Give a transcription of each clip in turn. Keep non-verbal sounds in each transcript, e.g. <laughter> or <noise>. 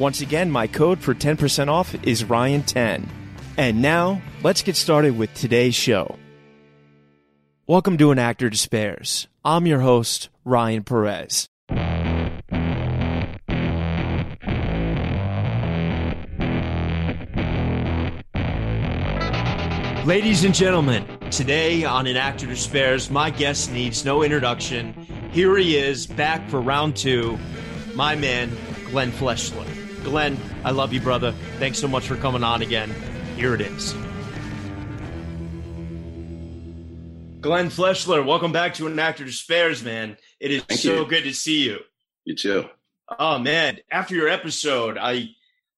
Once again, my code for 10% off is Ryan10. And now, let's get started with today's show. Welcome to An Actor Despairs. I'm your host, Ryan Perez. Ladies and gentlemen, today on An Actor Despairs, my guest needs no introduction. Here he is, back for round two, my man, Glenn Fleshler. Glenn, I love you, brother. Thanks so much for coming on again. Here it is. Glenn Fleshler, welcome back to An Actor Despairs, man. It is Thank so you. good to see you. You too. Oh man, after your episode, I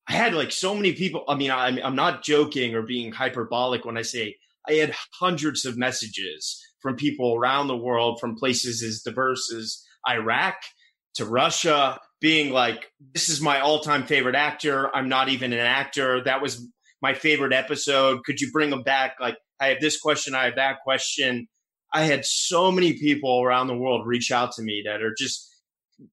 I had like so many people. I mean, I'm I'm not joking or being hyperbolic when I say I had hundreds of messages from people around the world, from places as diverse as Iraq to Russia, being like, "This is my all-time favorite actor. I'm not even an actor. That was my favorite episode. Could you bring them back? Like, I have this question. I have that question." I had so many people around the world reach out to me that are just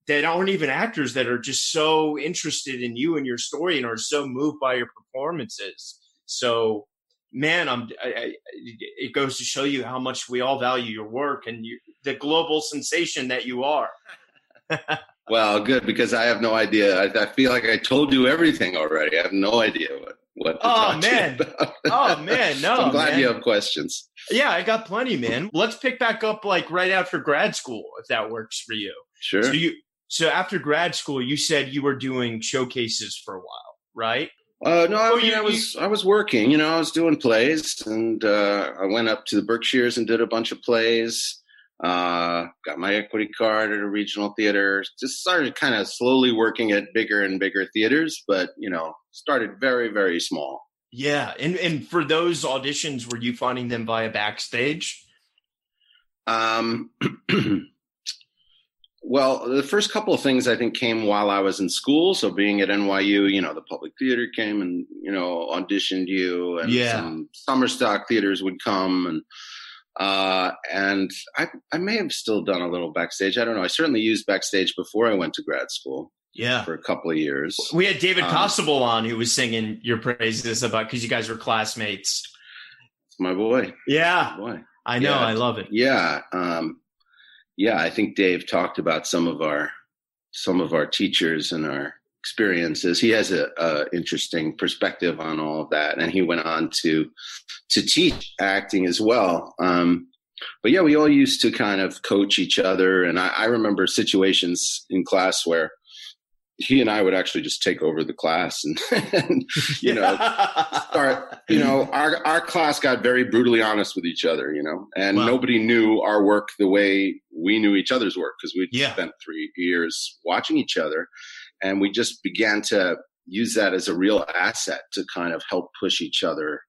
that aren't even actors that are just so interested in you and your story and are so moved by your performances. So, man, I'm. I, I, it goes to show you how much we all value your work and you, the global sensation that you are. <laughs> Well, good because I have no idea. I, I feel like I told you everything already. I have no idea what what. To Oh, you man. Oh man, no, I'm glad man. you have questions. Yeah, I got plenty, man. Let's pick back up like right after grad school, if that works for you. Sure. So you, so after grad school, you said you were doing showcases for a while, right? Uh, no, I Oh, mean, you- I was I was working. You know, I was doing plays, and uh, I went up to the Berkshires and did a bunch of plays. Uh, got my equity card at a regional theater. Just started kind of slowly working at bigger and bigger theaters, but you know, started very very small. Yeah, and and for those auditions, were you finding them via backstage? Um, <clears throat> well, the first couple of things I think came while I was in school. So being at NYU, you know, the public theater came and you know auditioned you, and Yeah. some summer stock theaters would come, and uh, and I I may have still done a little backstage. I don't know. I certainly used backstage before I went to grad school Yeah, for a couple of years. we had David Um, on who was singing your praises about because you guys were classmates. It's my boy, Yeah, boy. I know, Yeah. I love it. Yeah, um, yeah. I think Dave talked about some of our some of our teachers and our experiences. He has a, a interesting perspective on all of that, and he went on to to teach acting as well. Um, but yeah, we all used to kind of coach each other, and I, I remember situations in class where he and I would actually just take over the class, and, <laughs> and you know, <laughs> start you know our our class got very brutally honest with each other you know and Wow. nobody knew our work the way we knew each other's work because we'd Yeah. spent three years watching each other and we just began to use that as a real asset to kind of help push each other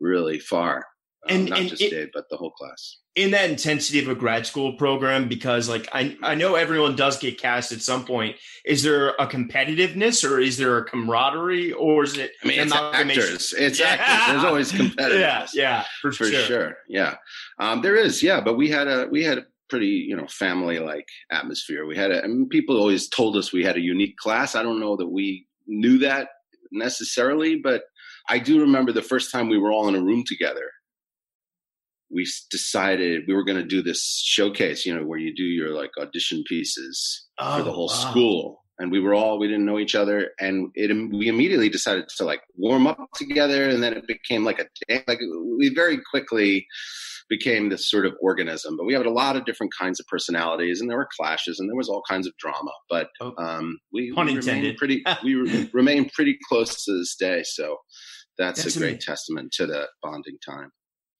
really far um, and, not and just it, Dave, but the whole class. In that intensity of a grad school program, because like I, I know everyone does get cast at some point. Is there a competitiveness, or is there a camaraderie, or is it? I mean, it's actors. It's yeah. actors. There's always <laughs> competitiveness. yeah, yeah, for, for sure. sure. Yeah, um, there is. Yeah, but we had a we had a pretty you know family like atmosphere. We had a. I mean, people always told us we had a unique class. I don't know that we knew that necessarily, but I do remember the first time we were all in a room together. We decided we were going to do this showcase, you know, where you do your like audition pieces oh, for the oh, whole wow. school. And we were all, we didn't know each other. And it, we immediately decided to like warm up together. And then it became like a, day. like we very quickly became this sort of organism. But we had a lot of different kinds of personalities, and there were clashes, and there was all kinds of drama. But oh, um, we, we remained pretty <laughs> we re- remained pretty close to this day. So that's, that's a great amazing. testament to the bonding time.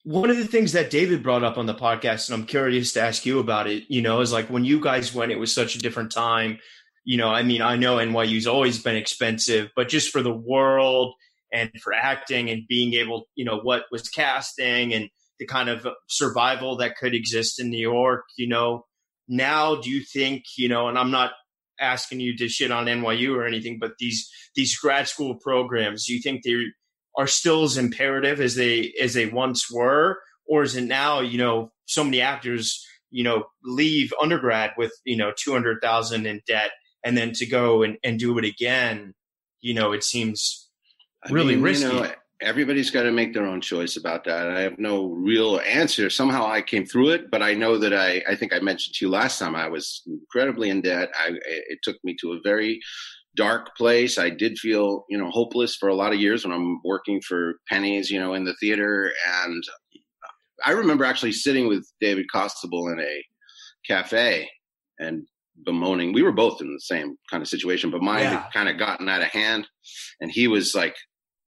One of the things that David brought up on the podcast, and I'm curious to ask you about it, you know, is like when you guys went, it was such a different time. You know, I mean, I know NYU's always been expensive, but just for the world and for acting and being able, you know, what was casting and the kind of survival that could exist in New York, you know, now do you think, you know, and I'm not asking you to shit on NYU or anything, but these these grad school programs, do you think they are still as imperative as they as they once were, or is it now, you know, so many actors, you know, leave undergrad with, you know, two hundred thousand in debt and then to go and, and do it again, you know, it seems really I mean, risky. You know, everybody's got to make their own choice about that. I have no real answer. Somehow I came through it, but I know that I, I think I mentioned to you last time I was incredibly in debt. I, it took me to a very dark place. I did feel, you know, hopeless for a lot of years when I'm working for pennies, you know, in the theater. And I remember actually sitting with David Costabile in a cafe and bemoaning. We were both in the same kind of situation, but mine yeah. had kind of gotten out of hand. And he was like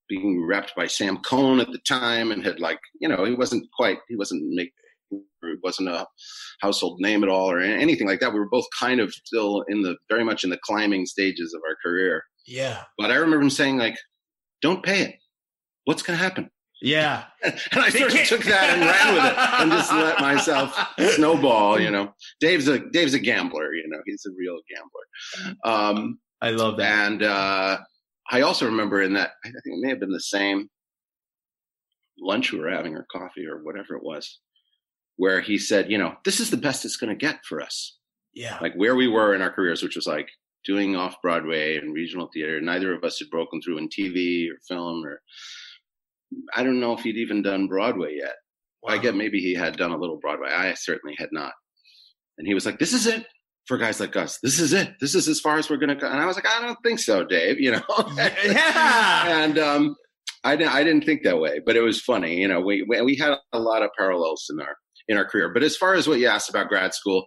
being repped by Sam Cohn at the time and had like, you know, he wasn't quite, he wasn't making, it wasn't a household name at all or anything like that. We were both kind of still in the, very much in the climbing stages of our career. Yeah. But I remember him saying like, don't pay it. What's going to happen? Yeah. <laughs> and I sort of took that and ran with it and just let myself snowball, you know. Dave's a Dave's a gambler, you know. He's a real gambler. Um I love that. And uh I also remember in that, I think it may have been the same lunch we were having or coffee or whatever it was, where he said, you know, this is the best it's going to get for us. Yeah. Like where we were in our careers, which was like doing off Broadway and regional theater. Neither of us had broken through in TV or film or I don't know if he'd even done Broadway yet. Wow. I get maybe he had done a little Broadway. I certainly had not. And he was like, this is it for guys like us. This is it. This is as far as we're going to go. And I was like, I don't think so, Dave. You know, <laughs> yeah. and um, I didn't. I didn't think that way, but it was funny. You know, we we had a lot of parallels in our in our career. But as far as what you asked about grad school,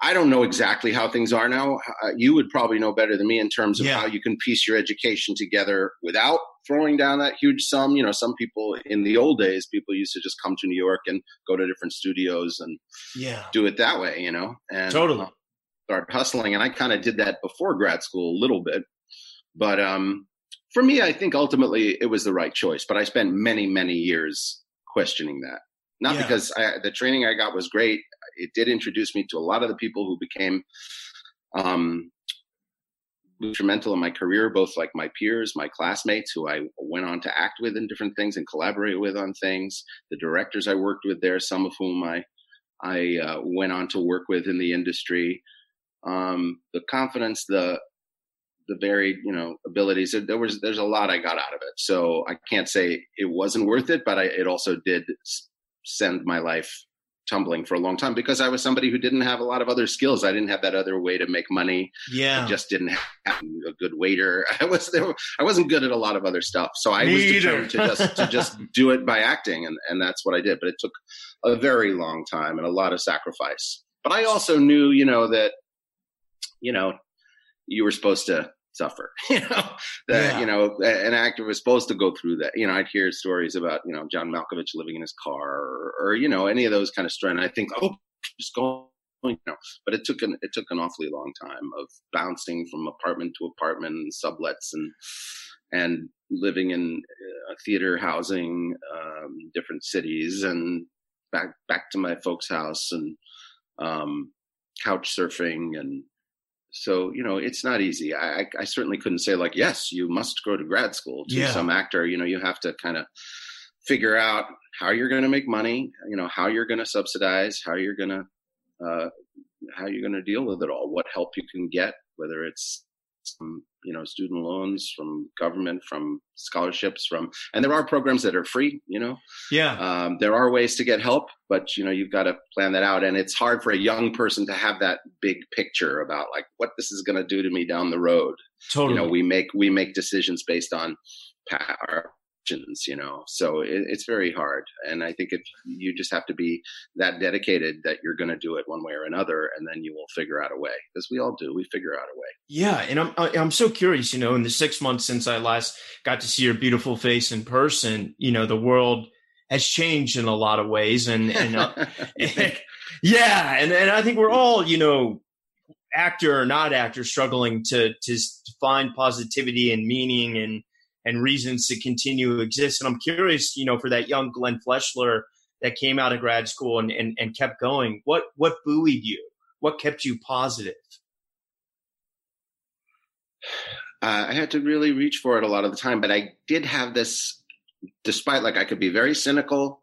I don't know exactly how things are now. Uh, you would probably know better than me in terms of yeah. how you can piece your education together without throwing down that huge sum. You know, some people in the old days, people used to just come to New York and go to different studios and yeah. do it that way. You know, and totally. Start hustling. And I kind of did that before grad school a little bit. But um, for me, I think ultimately it was the right choice. But I spent many, many years questioning that. Not yeah. because I, the training I got was great. It did introduce me to a lot of the people who became um, instrumental in my career, both like my peers, my classmates who I went on to act with in different things and collaborate with on things, the directors I worked with there, some of whom I I uh, went on to work with in the industry um, the confidence, the the varied you know abilities. There was there's a lot I got out of it. So I can't say it wasn't worth it, but I, it also did send my life tumbling for a long time because I was somebody who didn't have a lot of other skills. I didn't have that other way to make money. Yeah, I just didn't have a good waiter. <laughs> I was there. I wasn't good at a lot of other stuff. So I Me was determined to just to just <laughs> do it by acting, and and that's what I did. But it took a very long time and a lot of sacrifice. But I also knew, you know, that you know, you were supposed to suffer. <laughs> you know that yeah. you know an actor was supposed to go through that. You know, I'd hear stories about you know John Malkovich living in his car, or, or you know any of those kind of stories. And I think, oh, just go. You know, but it took an it took an awfully long time of bouncing from apartment to apartment and sublets and and living in uh, theater housing, um, different cities, and back back to my folks' house and um, couch surfing and so you know it's not easy I, I certainly couldn't say like yes you must go to grad school to Yeah. some actor you know you have to kind of figure out how you're going to make money you know how you're going to subsidize how you're going to uh, how you're going to deal with it all what help you can get whether it's some you know student loans from government from scholarships from and there are programs that are free you know Yeah. um, there are ways to get help but you know you've got to plan that out and it's hard for a young person to have that big picture about like what this is going to do to me down the road totally. you know we make we make decisions based on our options you know so it, it's very hard and i think if you just have to be that dedicated that you're going to do it one way or another and then you will figure out a way because we all do we figure out a way Yeah, and I'm I'm so curious. You know, in the six months since I last got to see your beautiful face in person, you know, the world has changed in a lot of ways, and and <laughs> uh, <laughs> yeah, and and I think we're all, you know, actor or not actor, struggling to to find positivity and meaning and and reasons to continue to exist. And I'm curious, you know, for that young Glenn Fleshler that came out of grad school and and, and kept going, what what buoyed you? What kept you positive? uh, I had to really reach for it a lot of the time, but I did have this, despite like I could be very cynical,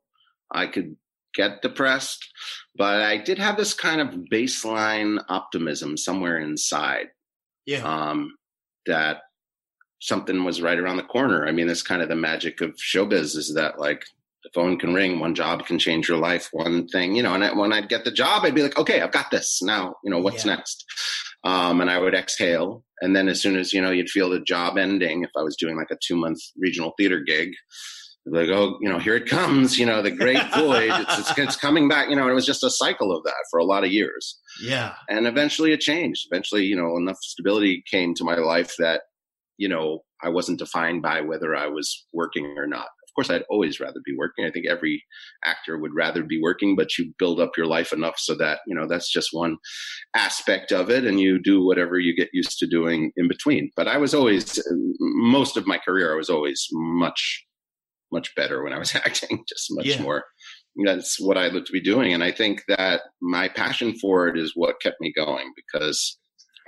I could get depressed, but I did have this kind of baseline optimism somewhere inside Yeah. um, that something was right around the corner. I mean, that's kind of the magic of showbiz is that like the phone can ring, one job can change your life, one thing, you know. And I, when I'd get the job, I'd be like, okay, I've got this now. You know, what's Yeah. next? Um, and I would exhale, and then as soon as you know, you'd feel the job ending. If I was doing like a two month regional theater gig. Like oh, you know, here it comes. You know, the great <laughs> void. It's, it's it's coming back. You know, and it was just a cycle of that for a lot of years Yeah. and eventually it changed eventually you know enough stability came to my life that you know i wasn't defined by whether i was working or not of course i'd always rather be working i think every actor would rather be working but you build up your life enough so that you know that's just one aspect of it and you do whatever you get used to doing in between but i was always most of my career i was always much much better when i was <laughs> acting just much Yeah. more that's what I look to be doing. And I think that my passion for it is what kept me going because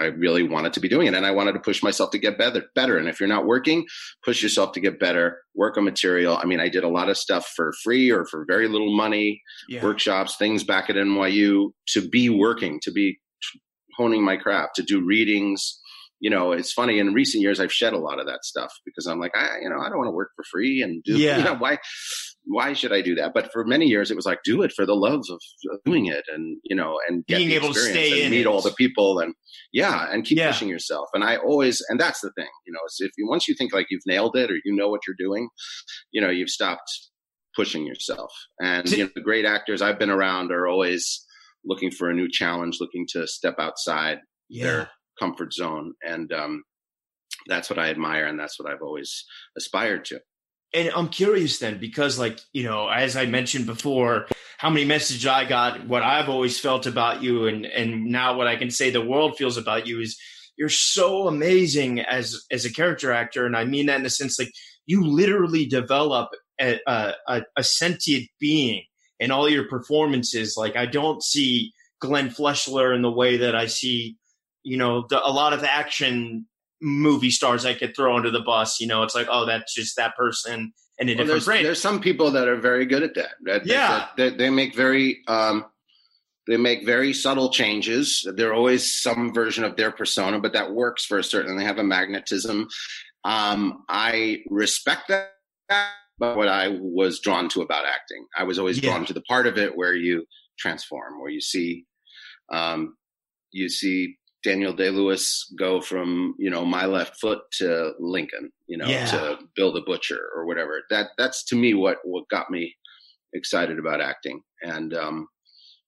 I really wanted to be doing it and I wanted to push myself to get better better. And if you're not working, push yourself to get better, work on material. I mean, I did a lot of stuff for free or for very little money, Yeah. workshops, things back at NYU to be working, to be honing my craft, to do readings. You know, it's funny. In recent years, I've shed a lot of that stuff because I'm like, I, you know, I don't want to work for free and do. Yeah. You know, why? Why should I do that? But for many years, it was like, do it for the love of doing it, and you know, and Being able to stay and meet it. all the people, and yeah, and keep Yeah. pushing yourself. And I always, and that's the thing, you know, if you once you think like you've nailed it or you know what you're doing, you know, you've stopped pushing yourself. And you know, the great actors I've been around are always looking for a new challenge, looking to step outside Yeah. their comfort zone, and um, that's what I admire, and that's what I've always aspired to. And I'm curious then, because like, you know, as I mentioned before, how many messages I got, what I've always felt about you, and and now what I can say the world feels about you is you're so amazing as as a character actor. And I mean that in the sense like you literally develop a, a, a, sentient being in all your performances. Like I don't see Glenn Fleshler in the way that I see, you know, the, a lot of action movie stars I could throw under the bus. You know, it's like, oh, that's just that person in a Well, different there's, frame. there's some people that are very good at that. that Yeah. that, that they make very um, they make very subtle changes. They're always some version of their persona, but that works for a certain. They have a magnetism. Um, I respect that, but what I was drawn to about acting, I was always Yeah. drawn to the part of it where you transform, where you see, um, you see Daniel Day Lewis go from you know my left foot to Lincoln, you know, Yeah. to Bill the Butcher or whatever. That that's to me what what got me excited about acting, and um,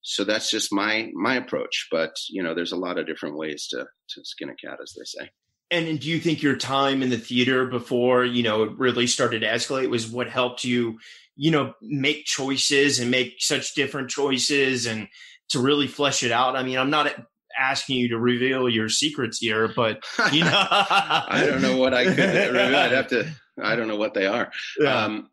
so that's just my my approach. But you know, there's a lot of different ways to to skin a cat, as they say. And do you think your time in the theater before, you know, it really started to escalate was what helped you, you know, make choices and make such different choices and to really flesh it out? I mean, I'm not asking you to reveal your secrets here, but you know, <laughs> I don't know what I could <laughs> reveal. I'd have to I don't know what they are. Yeah. Um,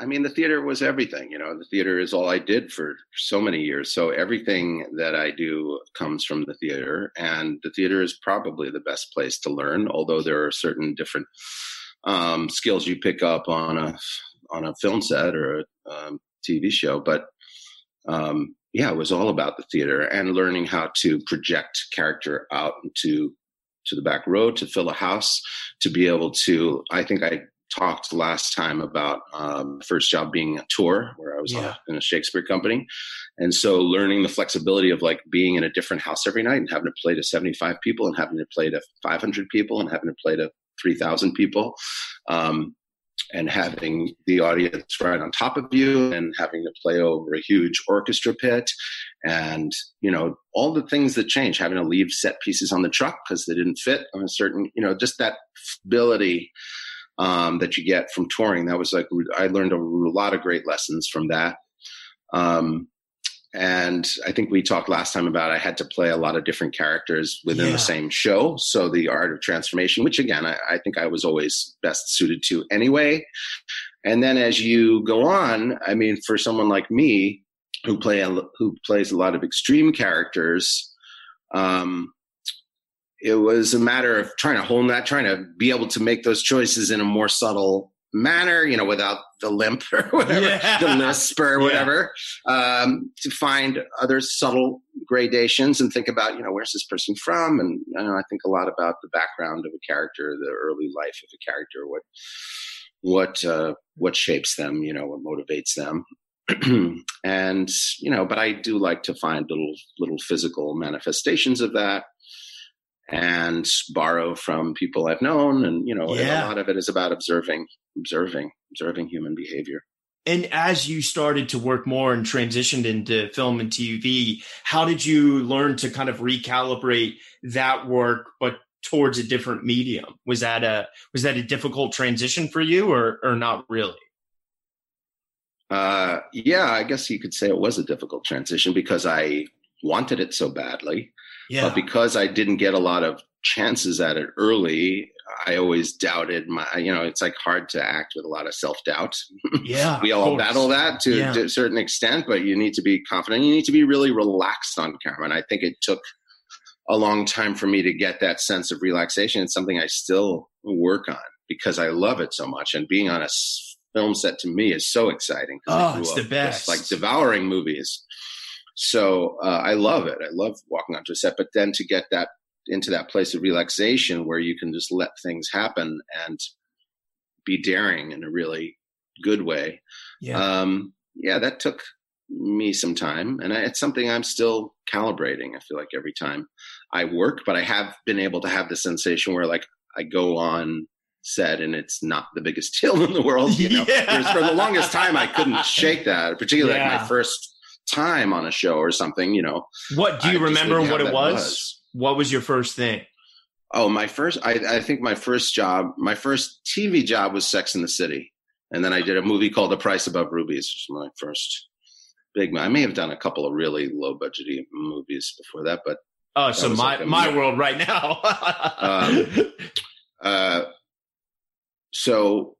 I mean, the theater was everything. You know, the theater is all I did for so many years. So everything that I do comes from the theater, and the theater is probably the best place to learn. Although there are certain different um, skills you pick up on a on a film set or a um, TV show, but um, yeah, it was all about the theater and learning how to project character out into to the back row to fill a house to be able to. I think I talked last time about um, first job being a tour where I was Yeah. in a Shakespeare company. And so learning the flexibility of like being in a different house every night and having to play to 75 people and having to play to 500 people and having to play to 3,000 people. Um, and having the audience right on top of you and having to play over a huge orchestra pit. And you know all the things that change having to leave set pieces on the truck because they didn't fit on a certain you know just that ability um, that you get from touring. That was like i learned a lot of great lessons from that. Um, and i think we talked last time about i had to play a lot of different characters within Yeah. the same show so the art of transformation which again I, I think i was always best suited to anyway and then as you go on i mean for someone like me who play a, who plays a lot of extreme characters um, it was a matter of trying to hone that trying to be able to make those choices in a more subtle manner you know without the limp <laughs> or whatever Yeah. the lisp or Yeah. whatever um, to find other subtle gradations and think about you know where's this person from and you know, i think a lot about the background of a character the early life of a character what what uh, what shapes them you know what motivates them <clears throat> and you know but i do like to find little little physical manifestations of that and borrow from people i've known and you know Yeah. a lot of it is about observing observing observing human behavior And as you started to work more and transitioned into film and TV, how did you learn to kind of recalibrate that work, but towards a different medium? Was that a was that a difficult transition for you, or or not really? uh, yeah i guess you could say it was a difficult transition because i wanted it so badly Yeah, but because I didn't get a lot of chances at it early, I always doubted my. You know, it's like hard to act with a lot of self doubt. <laughs> yeah. we all battle that to, Yeah. to a certain extent, but you need to be confident. You need to be really relaxed on camera, and I think it took a long time for me to get that sense of relaxation. It's something I still work on because I love it so much, and being on a film set to me is so exciting. Oh, it's the best. like devouring movies. So uh, I love it. I love walking onto a set, but then to get that into that place of relaxation where you can just let things happen and be daring in a really good way. Yeah, Um, yeah, that took me some time, and I, it's something I'm still calibrating. I feel like every time I work, but I have been able to have the sensation where like I go on set and it's not the biggest <laughs> deal in the world. You know, <laughs> Yeah. For the longest time I couldn't shake that, particularly like my first time on a show or something. You know, what do you just remember? What it that was? What was your first thing? Oh, my first, I, I think my first job, my first TV job was Sex in the City. And then I did a movie called The Price Above Rubies, which was my first big, I may have done a couple of really low budgety movies before that, but, Oh, so my like my world right now. <laughs> Um, uh, so,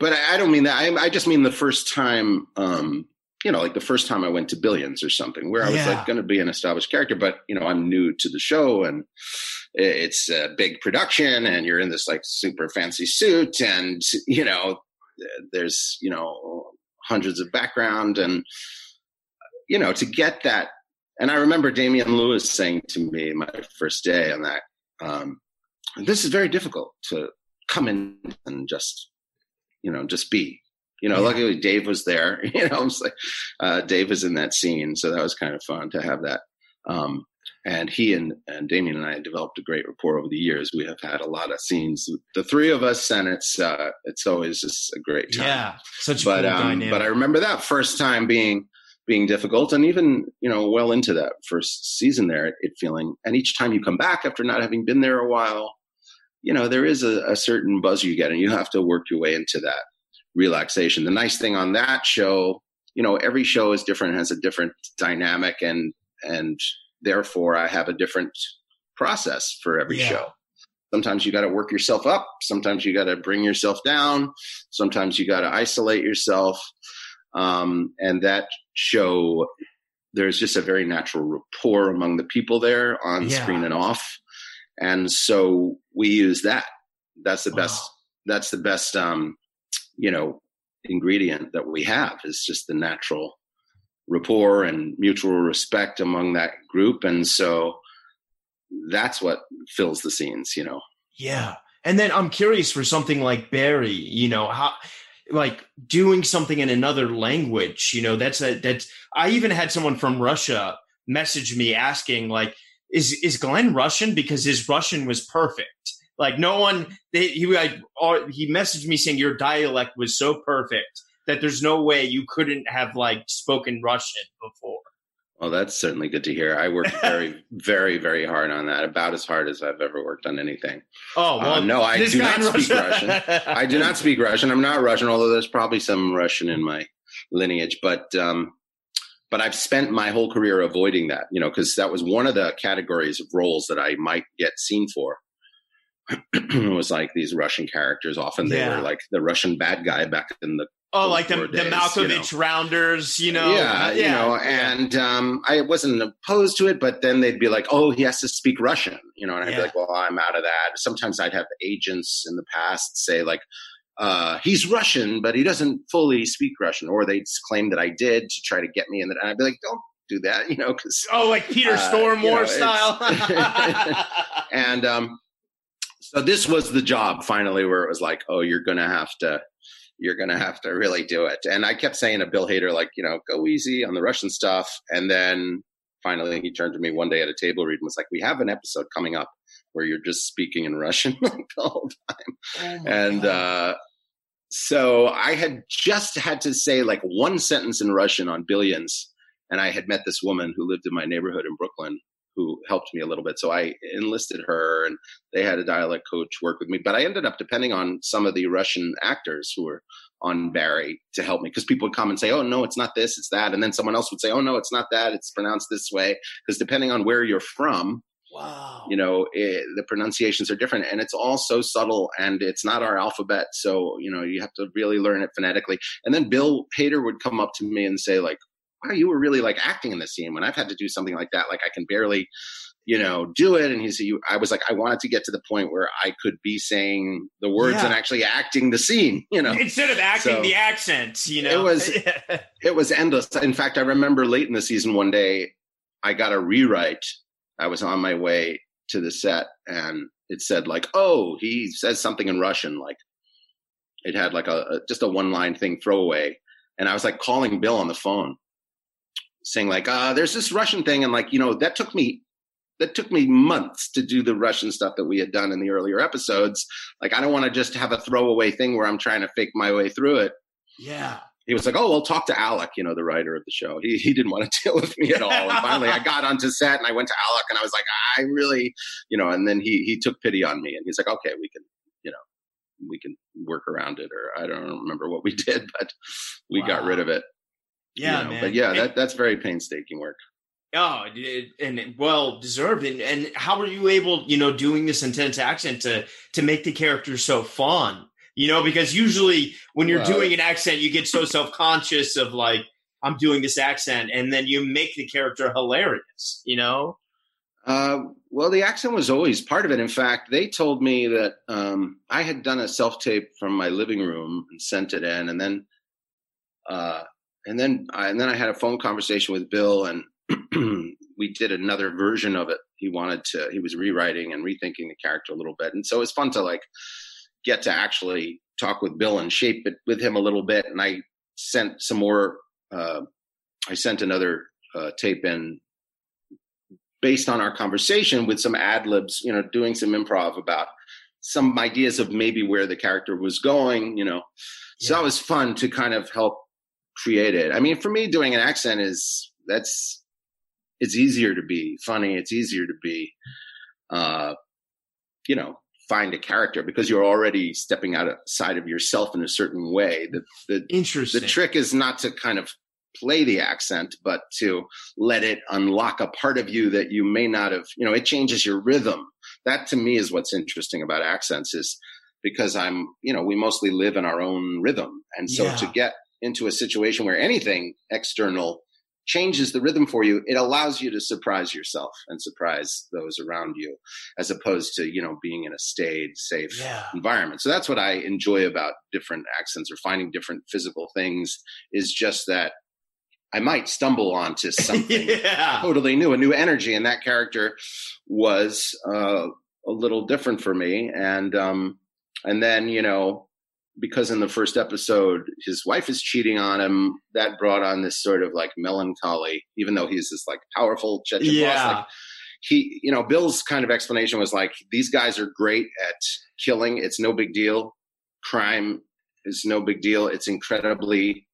but I, I don't mean that. I, I just mean the first time, um, you know, like the first time I went to Billions or something, where I was Yeah. like going to be an established character, but you know, I'm new to the show and it's a big production and you're in this like super fancy suit and you know, there's you know hundreds of background and you know to get that. And I remember Damian Lewis saying to me my first day on that, um, this is very difficult to come in and just you know just be you know Yeah. luckily dave was there <laughs> you know it's like uh, dave was in that scene so that was kind of fun to have that um, and he and, and damian and i developed a great rapport over the years we have had a lot of scenes the three of us and it's uh, it's always just a great time yeah, such a but cool um, dynamic. but I remember that first time being being difficult, and even you know well into that first season there, it, it feeling. And each time you come back after not having been there a while, you know there is a, a certain buzz you get, and you have to work your way into that relaxation. The nice thing on that show, you know, every show is different, has a different dynamic, and and therefore I have a different process for every Yeah. show. Sometimes you got to work yourself up. Sometimes you got to bring yourself down. Sometimes you got to isolate yourself. Um, and that show, there's just a very natural rapport among the people there on yeah. screen and off. And so we use that. That's the wow. best. That's the best, um, you know, ingredient that we have is just the natural rapport and mutual respect among that group. And so, that's what fills the scenes, you know. Yeah. And then I'm curious for something like Barry, you know, how like doing something in another language, you know, that's a that's I even had someone from Russia message me asking like is is Glenn Russian because his Russian was perfect. Like no one they, he like he messaged me saying your dialect was so perfect that there's no way you couldn't have like spoken Russian before. Well, that's certainly good to hear. I worked <laughs> very, very, very hard on that. About as hard as I've ever worked on anything. Oh well, uh, no, I do not speak Russian. I do not speak Russian. I'm not Russian, although there's probably some Russian in my lineage. But um, but I've spent my whole career avoiding that. You know, because that was one of the categories of roles that I might get seen for. It <clears throat> was like these Russian characters. Often they yeah. were like the Russian bad guy back in the Oh, like the, days, the Malkovich you know. rounders, you know? Yeah, yeah you know, and um, I wasn't opposed to it, but then they'd be like, oh, he has to speak Russian, you know, and I'd yeah. be like, well, I'm out of that. Sometimes I'd have agents in the past say, like, uh, he's Russian, but he doesn't fully speak Russian, or they'd claim that I did to try to get me in. That. And I'd be like, don't do that, you know, because oh, like Peter uh, Stormare you know, style. <laughs> and um, so this was the job finally, where it was like, oh, you're gonna have to you're going to have to really do it. And I kept saying to Bill Hader, like, you know, go easy on the Russian stuff. And then finally he turned to me one day at a table read and was like, we have an episode coming up where you're just speaking in Russian <laughs> like the whole time. Oh and uh, so I had just had to say like one sentence in Russian on Billions. And I had met this woman who lived in my neighborhood in Brooklyn who helped me a little bit. So I enlisted her and they had a dialect coach work with me. But I ended up depending on some of the Russian actors who were on Barry to help me because people would come and say, oh, no, it's not this, it's that. And then someone else would say, oh, no, it's not that, it's pronounced this way. Because depending on where you're from, Wow. You know, it, the pronunciations are different and it's all so subtle and it's not our alphabet. So, you know, you have to really learn it phonetically. And then Bill Hader would come up to me and say, like, wow, you were really like acting in the scene when I've had to do something like that. Like I can barely, you know, do it. And he said, I was like, I wanted to get to the point where I could be saying the words yeah. and actually acting the scene, you know, instead of acting so the accents, you know, it was, <laughs> it was endless. In fact, I remember late in the season, one day I got a rewrite. I was on my way to the set and it said like, oh, he says something in Russian. Like it had like a, a just a one line thing throwaway. And I was like calling Bill on the phone saying like, uh, there's this Russian thing. And like, you know, that took me, that took me months to do the Russian stuff that we had done in the earlier episodes. Like, I don't want to just have a throwaway thing where I'm trying to fake my way through it. Yeah. He was like, "Oh, well, talk to Alec, you know, the writer of the show." He he didn't want to <laughs> deal with me at all. And finally, I <laughs> got onto set and I went to Alec and I was like, "I really, you know." And then he he took pity on me and he's like, "Okay, we can, you know, we can work around it." Or I don't remember what we <laughs> did, but we wow. got rid of it. Yeah, you know, man. But yeah, that that's very painstaking work. Oh, and well deserved. And, and how were you able, you know, doing this intense accent to to make the character so fun? You know, because usually when you're doing an accent, you get so self conscious of like I'm doing this accent, and then you make the character hilarious. You know. Uh, well, the accent was always part of it. In fact, they told me that um, I had done a self tape from my living room and sent it in, and then uh, and then I, and then I had a phone conversation with Bill, and <clears throat> we did another version of it. He wanted to. He was rewriting and rethinking the character a little bit, and so it's fun to like get to actually talk with Bill and shape it with him a little bit. And I sent some more. Uh, I sent another uh, tape in based on our conversation with some ad libs, you know, doing some improv about some ideas of maybe where the character was going, you know. Yeah. So that was fun to kind of help created. I mean, for me, doing an accent is that's it's easier to be funny. It's easier to be, uh, you know, find a character because you're already stepping outside of yourself in a certain way. The the interesting. The trick is not to kind of play the accent, but to let it unlock a part of you that you may not have, you know, it changes your rhythm. That to me is what's interesting about accents is because I'm, you know, we mostly live in our own rhythm. And so yeah. to get into a situation where anything external changes the rhythm for you, it allows you to surprise yourself and surprise those around you, as opposed to you know being in a staid, safe yeah. environment. So that's what I enjoy about different accents or finding different physical things. Is just that I might stumble onto <laughs> something yeah. totally new, a new energy, and that character was uh, a little different for me. And um, and then you know because in the first episode his wife is cheating on him that brought on this sort of like melancholy even though he's this like powerful Chechen yeah. boss like he you know bill's kind of explanation was like these guys are great at killing. It's no big deal. Crime is no big deal. It's incredibly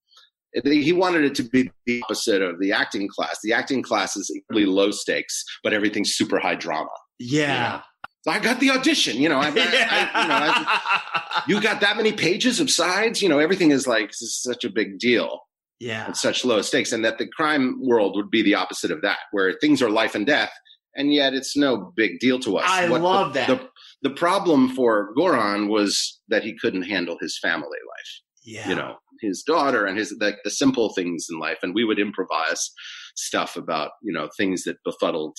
he wanted it to be the opposite of the acting class. The acting class is really low stakes but everything's super high drama. Yeah. You know? I got the audition. You know, I, I, you, know I, <laughs> you got that many pages of sides. You know, everything is like is such a big deal. Yeah, it's such low stakes, and that the crime world would be the opposite of that, where things are life and death, and yet it's no big deal to us. I what love the, that. The, the problem for Goran was that he couldn't handle his family life. Yeah, you know, his daughter and his the, the simple things in life, and we would improvise stuff about you know things that befuddled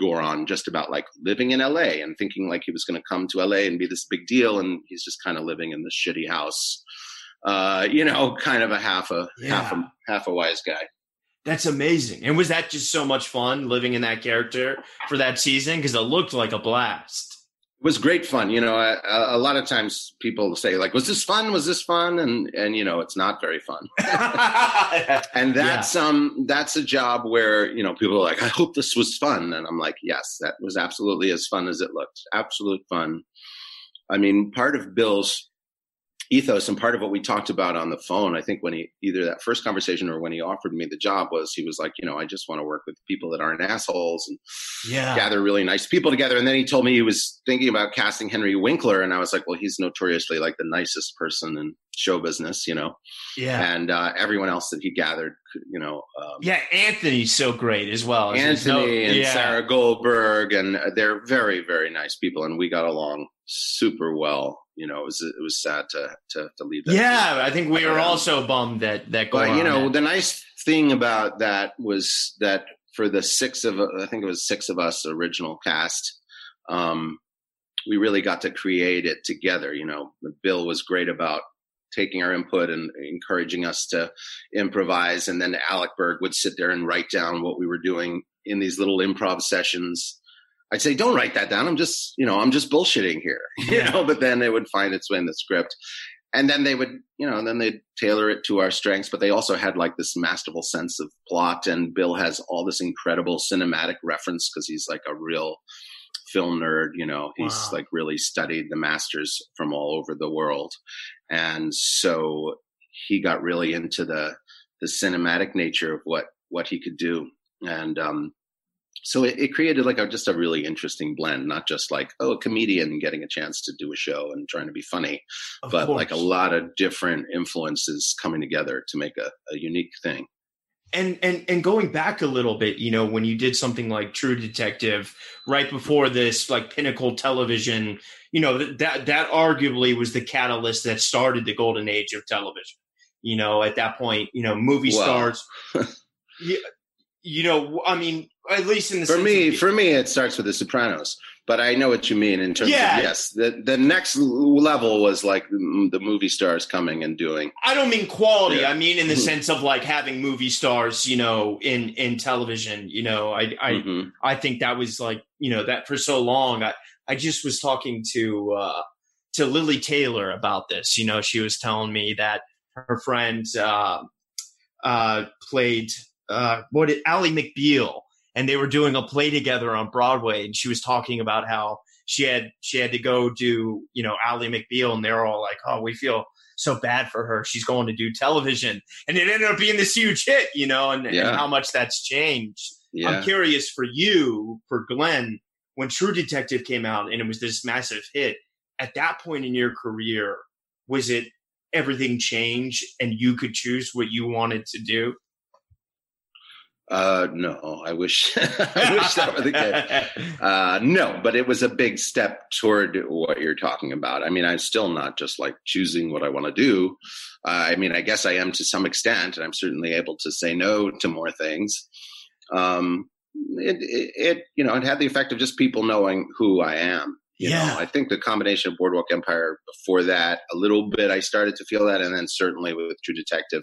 Goran just about like living in LA and thinking like he was going to come to LA and be this big deal, and he's just kind of living in this shitty house. Uh, you know, <laughs> kind of a half a yeah. half a half a wise guy. That's amazing. And was that just so much fun living in that character for that season? Because it looked like a blast was great fun. You know, a, a, lot of times people say like, "Was this fun? Was this fun?" And and you know, it's not very fun. <laughs> and that's yeah. um that's a job where you know people are like, "I hope this was fun," and I'm like, "Yes, that was absolutely as fun as it looked. Absolute fun." I mean, part of Bill's ethos and part of what we talked about on the phone i think when he either that first conversation or when he offered me the job was he was like you know i just want to work with people that aren't assholes and yeah. gather really nice people together. And then he told me he was thinking about casting henry winkler and i was like well he's notoriously like the nicest person in show business you know? Yeah. And uh, everyone else that he gathered you know um, yeah anthony's so great as well. Anthony no, and yeah. sarah goldberg and they're very very nice people and we got along super well you know, it was it was sad to to, to leave. That yeah, I think we were also bummed that that. But you know, the nice thing about that was that for the six of I think it was six of us original cast, um, we really got to create it together. You know, Bill was great about taking our input and encouraging us to improvise, and then Alec Berg would sit there and write down what we were doing in these little improv sessions I'd say, don't write that down. I'm just, you know, I'm just bullshitting here, <laughs> you yeah. know, but then it would find its way in the script. And then they would, you know, and then they'd tailor it to our strengths, but they also had like this masterful sense of plot. And Bill has all this incredible cinematic reference because he's like a real film nerd, you know, he's wow. like really studied the masters from all over the world. And so he got really into the, the cinematic nature of what, what he could do. And, um, so it, it, created like a, just a really interesting blend not just like oh a comedian getting a chance to do a show and trying to be funny of but course. like a lot of different influences coming together to make a, a unique thing. And and and going back a little bit you know when you did something like true detective right before this like pinnacle television you know that that arguably was the catalyst that started the golden age of television. You know at that point you know movie stars <laughs> you, you know i mean at least in the for me of- for me it starts with the sopranos but i know what you mean in terms yeah. of yes the the next level was like the movie stars coming and doing i don't mean quality yeah. i mean in the mm-hmm. sense of like having movie stars you know in in television you know i i mm-hmm. i think that was like you know that for so long i i just was talking to uh to Lili taylor about this you know she was telling me that her friend uh uh played uh what did Ally McBeal and they were doing a play together on Broadway, and she was talking about how she had she had to go do you know Ally McBeal, and they're all like, "Oh, we feel so bad for her. She's going to do television," and it ended up being this huge hit, you know, and, yeah. and how much that's changed. Yeah. I'm curious for you, for Glenn, when True Detective came out and it was this massive hit. At that point in your career, was it everything changed and you could choose what you wanted to do? Uh, no, I wish <laughs> I wish that were the case. Uh, no, but it was a big step toward what you're talking about. I mean, I'm still not just like choosing what I want to do. Uh, I mean, I guess I am to some extent, and I'm certainly able to say no to more things. Um, it, it, it, you know, it had the effect of just people knowing who I am. You yeah. know, I think the combination of Boardwalk Empire before that, a little bit, I started to feel that, and then certainly with True Detective,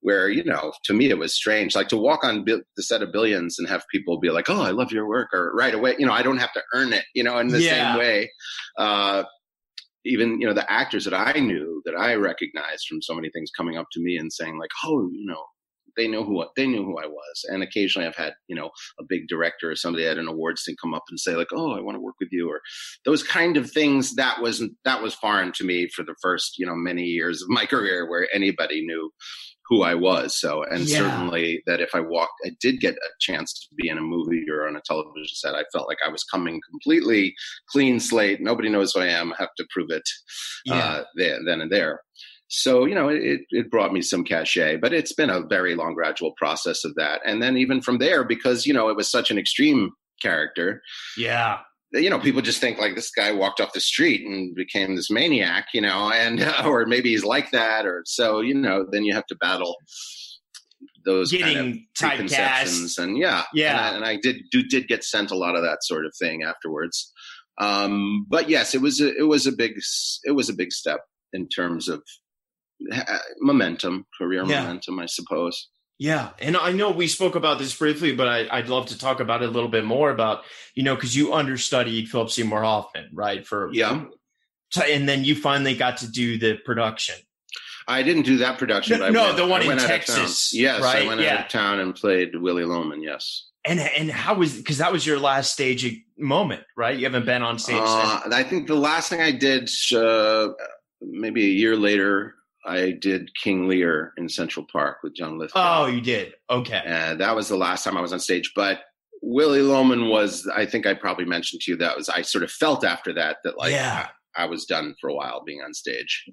where you know, to me, it was strange, like to walk on the set of Billions and have people be like, "Oh, I love your work," or right away, you know, I don't have to earn it, you know, in the yeah. same way. Uh, even you know the actors that I knew that I recognized from so many things coming up to me and saying like, "Oh, you know, they know who they knew who I was. And occasionally I've had, you know, a big director or somebody at an awards thing come up and say like, "Oh, I want to work with you," or those kind of things. That was that was foreign to me for the first, you know, many years of my <laughs> career, where anybody knew who I was. So, and yeah. certainly that if I walked, I did get a chance to be in a movie or on a television set, I felt like I was coming completely clean slate. Nobody knows who I am. I have to prove it yeah. uh, there, then and there. So, you know, it, it brought me some cachet, but it's been a very long, gradual process of that. And then even from there, because, you know, it was such an extreme character. Yeah. You know, people just think like this guy walked off the street and became this maniac, you know, and, <laughs> or maybe he's like that. Or so, you know, then you have to battle those Getting kind of preconceptions and yeah yeah and I, and I, did do did get sent a lot of that sort of thing afterwards um but yes it was a, it was a big it was a big step in terms of momentum, career yeah. momentum, I suppose. Yeah, and I know we spoke about this briefly, but I, would love to talk about it a little bit more about you know because you understudied Philip Seymour Hoffman, right? For yeah, and then you finally got to do the production. I didn't do that production. No, no went, the one in Texas. Yes, right? I went yeah. out of town and played Willy Loman. Yes. And and how was because that was your last stage moment, right? You haven't been on stage. Uh, I think the last thing I did, uh, maybe a year later, I did King Lear in Central Park with John Lithgow. Oh, you did? Okay. And that was the last time I was on stage. But Willy Loman was, I think I probably mentioned to you that was, I sort of felt after that that like yeah. I, I was done for a while being on stage.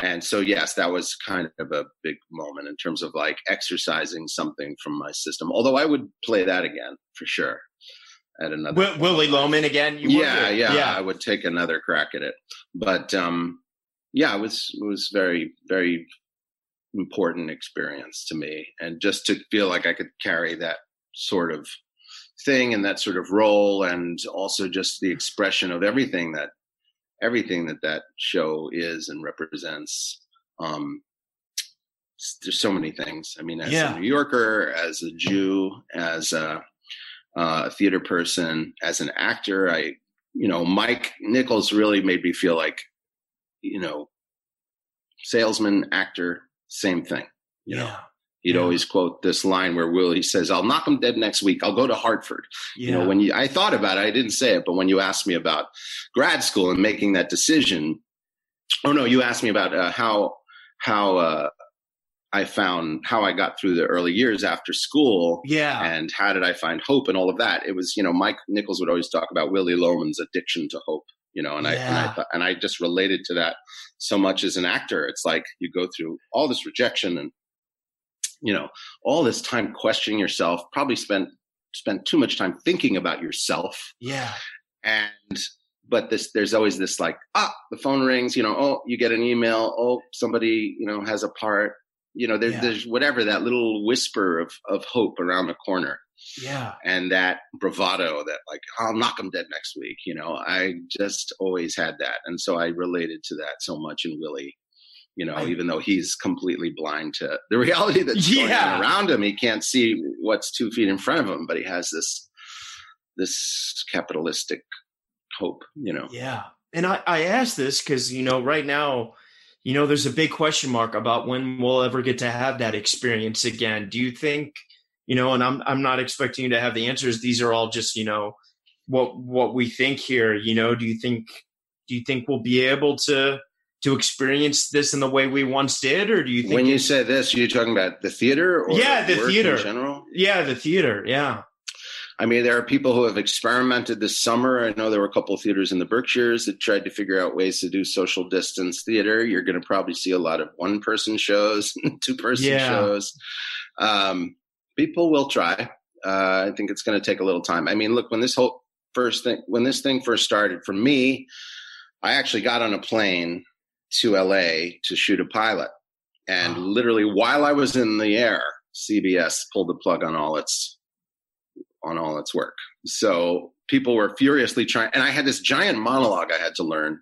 And so, yes, that was kind of a big moment in terms of like exercising something from my system. Although I would play that again for sure at another. Will, Willy Loman again? yeah, yeah, yeah. I would take another crack at it. But um, yeah, it was it was very very important experience to me, and just to feel like I could carry that sort of thing and that sort of role, and also just the expression of everything that everything that that show is and represents. Um, there's so many things. I mean, as yeah. a New Yorker, as a Jew, as a, uh, a theater person, as an actor, I, you know, Mike Nichols really made me feel like you know, salesman, actor, same thing. You yeah. know, he'd yeah. always quote this line where Will he says, "I'll knock him dead next week. I'll go to Hartford." Yeah. You know, when you I thought about it, I didn't say it, but when you asked me about grad school and making that decision, oh no, you asked me about uh, how how uh, I found how I got through the early years after school. Yeah. And how did I find hope and all of that? It was, you know, Mike Nichols would always talk about Willy Loman's addiction to hope you know and yeah. i and i thought, and i just related to that so much as an actor. It's like you go through all this rejection and you know all this time questioning yourself probably spent spent too much time thinking about yourself. Yeah. And but this there's always this like ah the phone rings you know oh you get an email. Oh somebody you know has a part. You know there's yeah. there's whatever that little whisper of of hope around the corner yeah. And that bravado that like, I'll knock him dead next week. You know, I just always had that. And so I related to that so much in Willy, you know, I, even though he's completely blind to the <laughs> reality that's yeah. going on around him. He can't see what's two feet in front of him, but he has this, this capitalistic hope, you know? Yeah. And I, I ask this because, you know, right now, you know, there's a big question mark about when we'll ever get to have that experience again. Do you think you know, and I'm I'm not expecting you to have the answers. These are all just, you know, what what we think here. You know, do you think do you think we'll be able to to experience this in the way we once did, or do you think when you say this, you're talking about the theater? or yeah, the theater in general. Yeah, the theater. Yeah. I mean, there are people who have experimented this summer. I know there were a couple of theaters in the Berkshires that tried to figure out ways to do social distance theater. You're going to probably see a lot of one person shows, <laughs> two person yeah. shows. Um, people will try. Uh, I think it's going to take a little time. I mean, look, when this whole first thing, when this thing first started, for me, I actually got on a plane to LA to shoot a pilot. And wow. literally while I was in the air, CBS pulled the plug on all its on all its work. So people were furiously trying and I had this giant monologue I had to learn.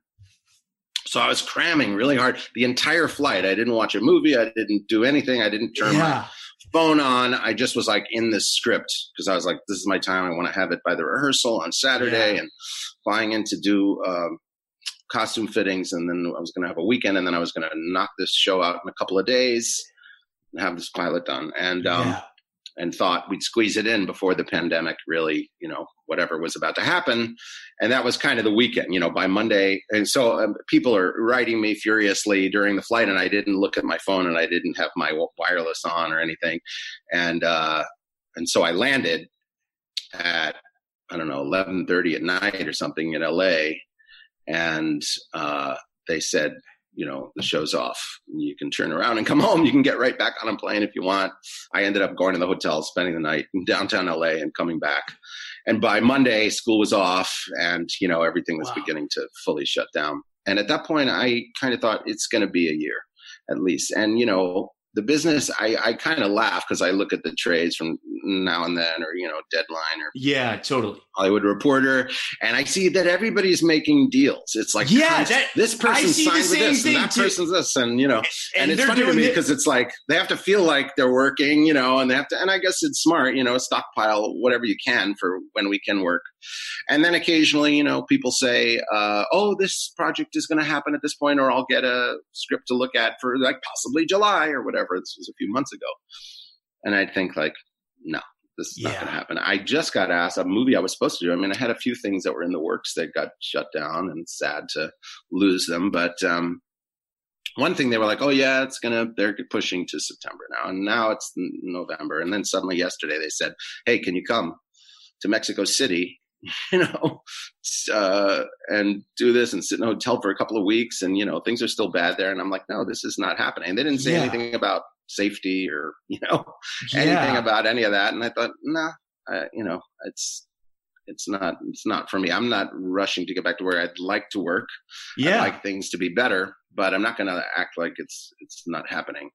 So I was cramming really hard the entire flight. I didn't watch a movie, I didn't do anything, I didn't turn yeah. my phone on. I just was like in this script because I was like, this is my time. I want to have it by the rehearsal on Saturday yeah. and flying in to do um, costume fittings, and then I was going to have a weekend, and then I was going to knock this show out in a couple of days and have this pilot done. And um, yeah. And thought we'd squeeze it in before the pandemic really, you know, whatever was about to happen. And that was kind of the weekend, you know, by Monday. And so um, people are writing me furiously during the flight, and I didn't look at my phone, and I didn't have my wireless on or anything, and uh, and so I landed at I don't know, eleven thirty at night or something in LA, and uh, they said, you know, the show's off. You can turn around and come <laughs> home. You can get right back on a plane if you want. I ended up going to the hotel, spending the night in downtown LA, and coming back. And by Monday, school was off, and you know everything was wow. beginning to fully shut down. And at that point, I kind of thought it's going to be a year at least. And you know, the business i, I kind of laugh because i look at the trades from now and then or you know deadline or yeah totally. Hollywood reporter and i see that everybody's making deals. It's like yeah that, this person signed with this and that too. person's this and you know and, and it's funny to me because it's like they have to feel like they're working you know and they have to and i guess it's smart you know stockpile whatever you can for when we can work and then occasionally you know people say uh, oh this project is going to happen at this point or i'll get a script to look at for like possibly july or whatever. This was a few months ago. And I'd think like, no, this is yeah. not going to happen. I just got asked a movie I was supposed to do. I mean, I had a few things that were in the works that got shut down and sad to lose them. But, um, one thing they were like, oh yeah, it's gonna, they're pushing to September now. And now it's November. And then suddenly yesterday they said, hey, can you come to Mexico City <laughs> you know, uh, and do this and sit in a hotel for a couple of weeks. And, you know, things are still bad there. And I'm like, no, this is not happening. They didn't say yeah. anything about safety or, <laughs> you know, yeah. anything about any of that. And I thought, nah, you know, it's, it's not, it's not for me. I'm not rushing to get back to where I'd like to work. Yeah. I'd like things to be better, but I'm not going to act like it's, it's not happening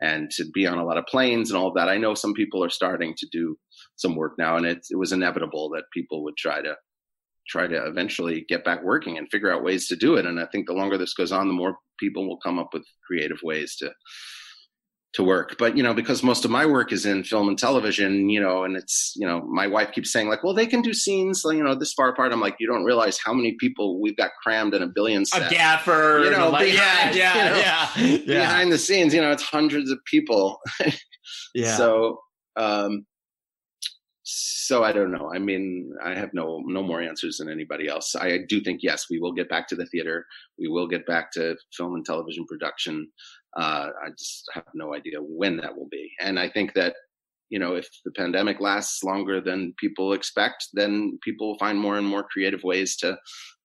and to be on a lot of planes and all of that. I know some people are starting to do some work now, and it, it was inevitable that people would try to try to eventually get back working and figure out ways to do it. And I think the longer this goes on, the more people will come up with creative ways to to work. But you know, because most of my work is in film and television, you know, and it's you know, my wife keeps saying like, well, they can do scenes, you know, this far apart. I'm like, you don't realize how many people we've got crammed in a billion. Set. A gaffer, you know, behind, yeah, <laughs> yeah, you know, yeah, yeah, behind the scenes, you know, it's hundreds of people. <laughs> yeah. So, um, so I don't know. I mean, I have no no more answers than anybody else. I do think yes, we will get back to the theater. We will get back to film and television production. Uh, I just have no idea when that will be. And I think that, you know, if the pandemic lasts longer than people expect, then people will find more and more creative ways to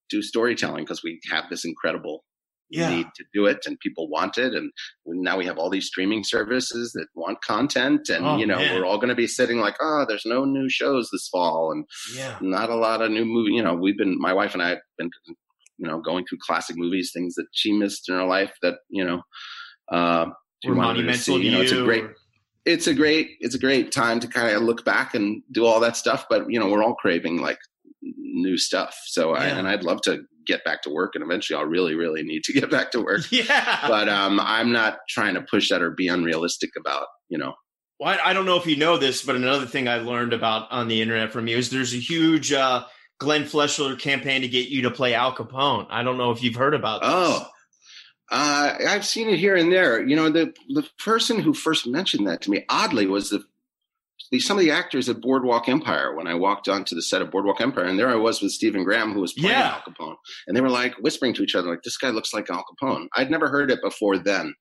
do storytelling because we have this incredible yeah. need to do it and people want it. And now we have all these streaming services that want content. And, oh, you know, man. we're all going to be sitting like, oh, there's no new shows this fall and yeah. not a lot of new movie. You know, we've been, my wife and I have been, you know, going through classic movies, things that she missed in her life that, you know, uh, or monumental see. You know, it's a great, it's a great, it's a great time to kind of look back and do all that stuff. But you know, we're all craving like new stuff. So, yeah. I, and I'd love to get back to work, and eventually, I'll really, really need to <laughs> get back to work. <laughs> Yeah. But um, I'm not trying to push that or be unrealistic about, you know. Well, I, I don't know if you know this, but another thing I learned about on the internet from you is there's a huge uh, Glenn Fleshler campaign to get you to play Al Capone. I don't know if you've heard about this. Oh, uh, I've seen it here and there. You know, the the person who first mentioned that to me, oddly, was the, the some of the actors at Boardwalk Empire. When I walked onto the set of Boardwalk Empire, and there I was with Stephen Graham, who was playing yeah. Al Capone, and they were like whispering to each other, like, "This guy looks like Al Capone." I'd never heard it before then,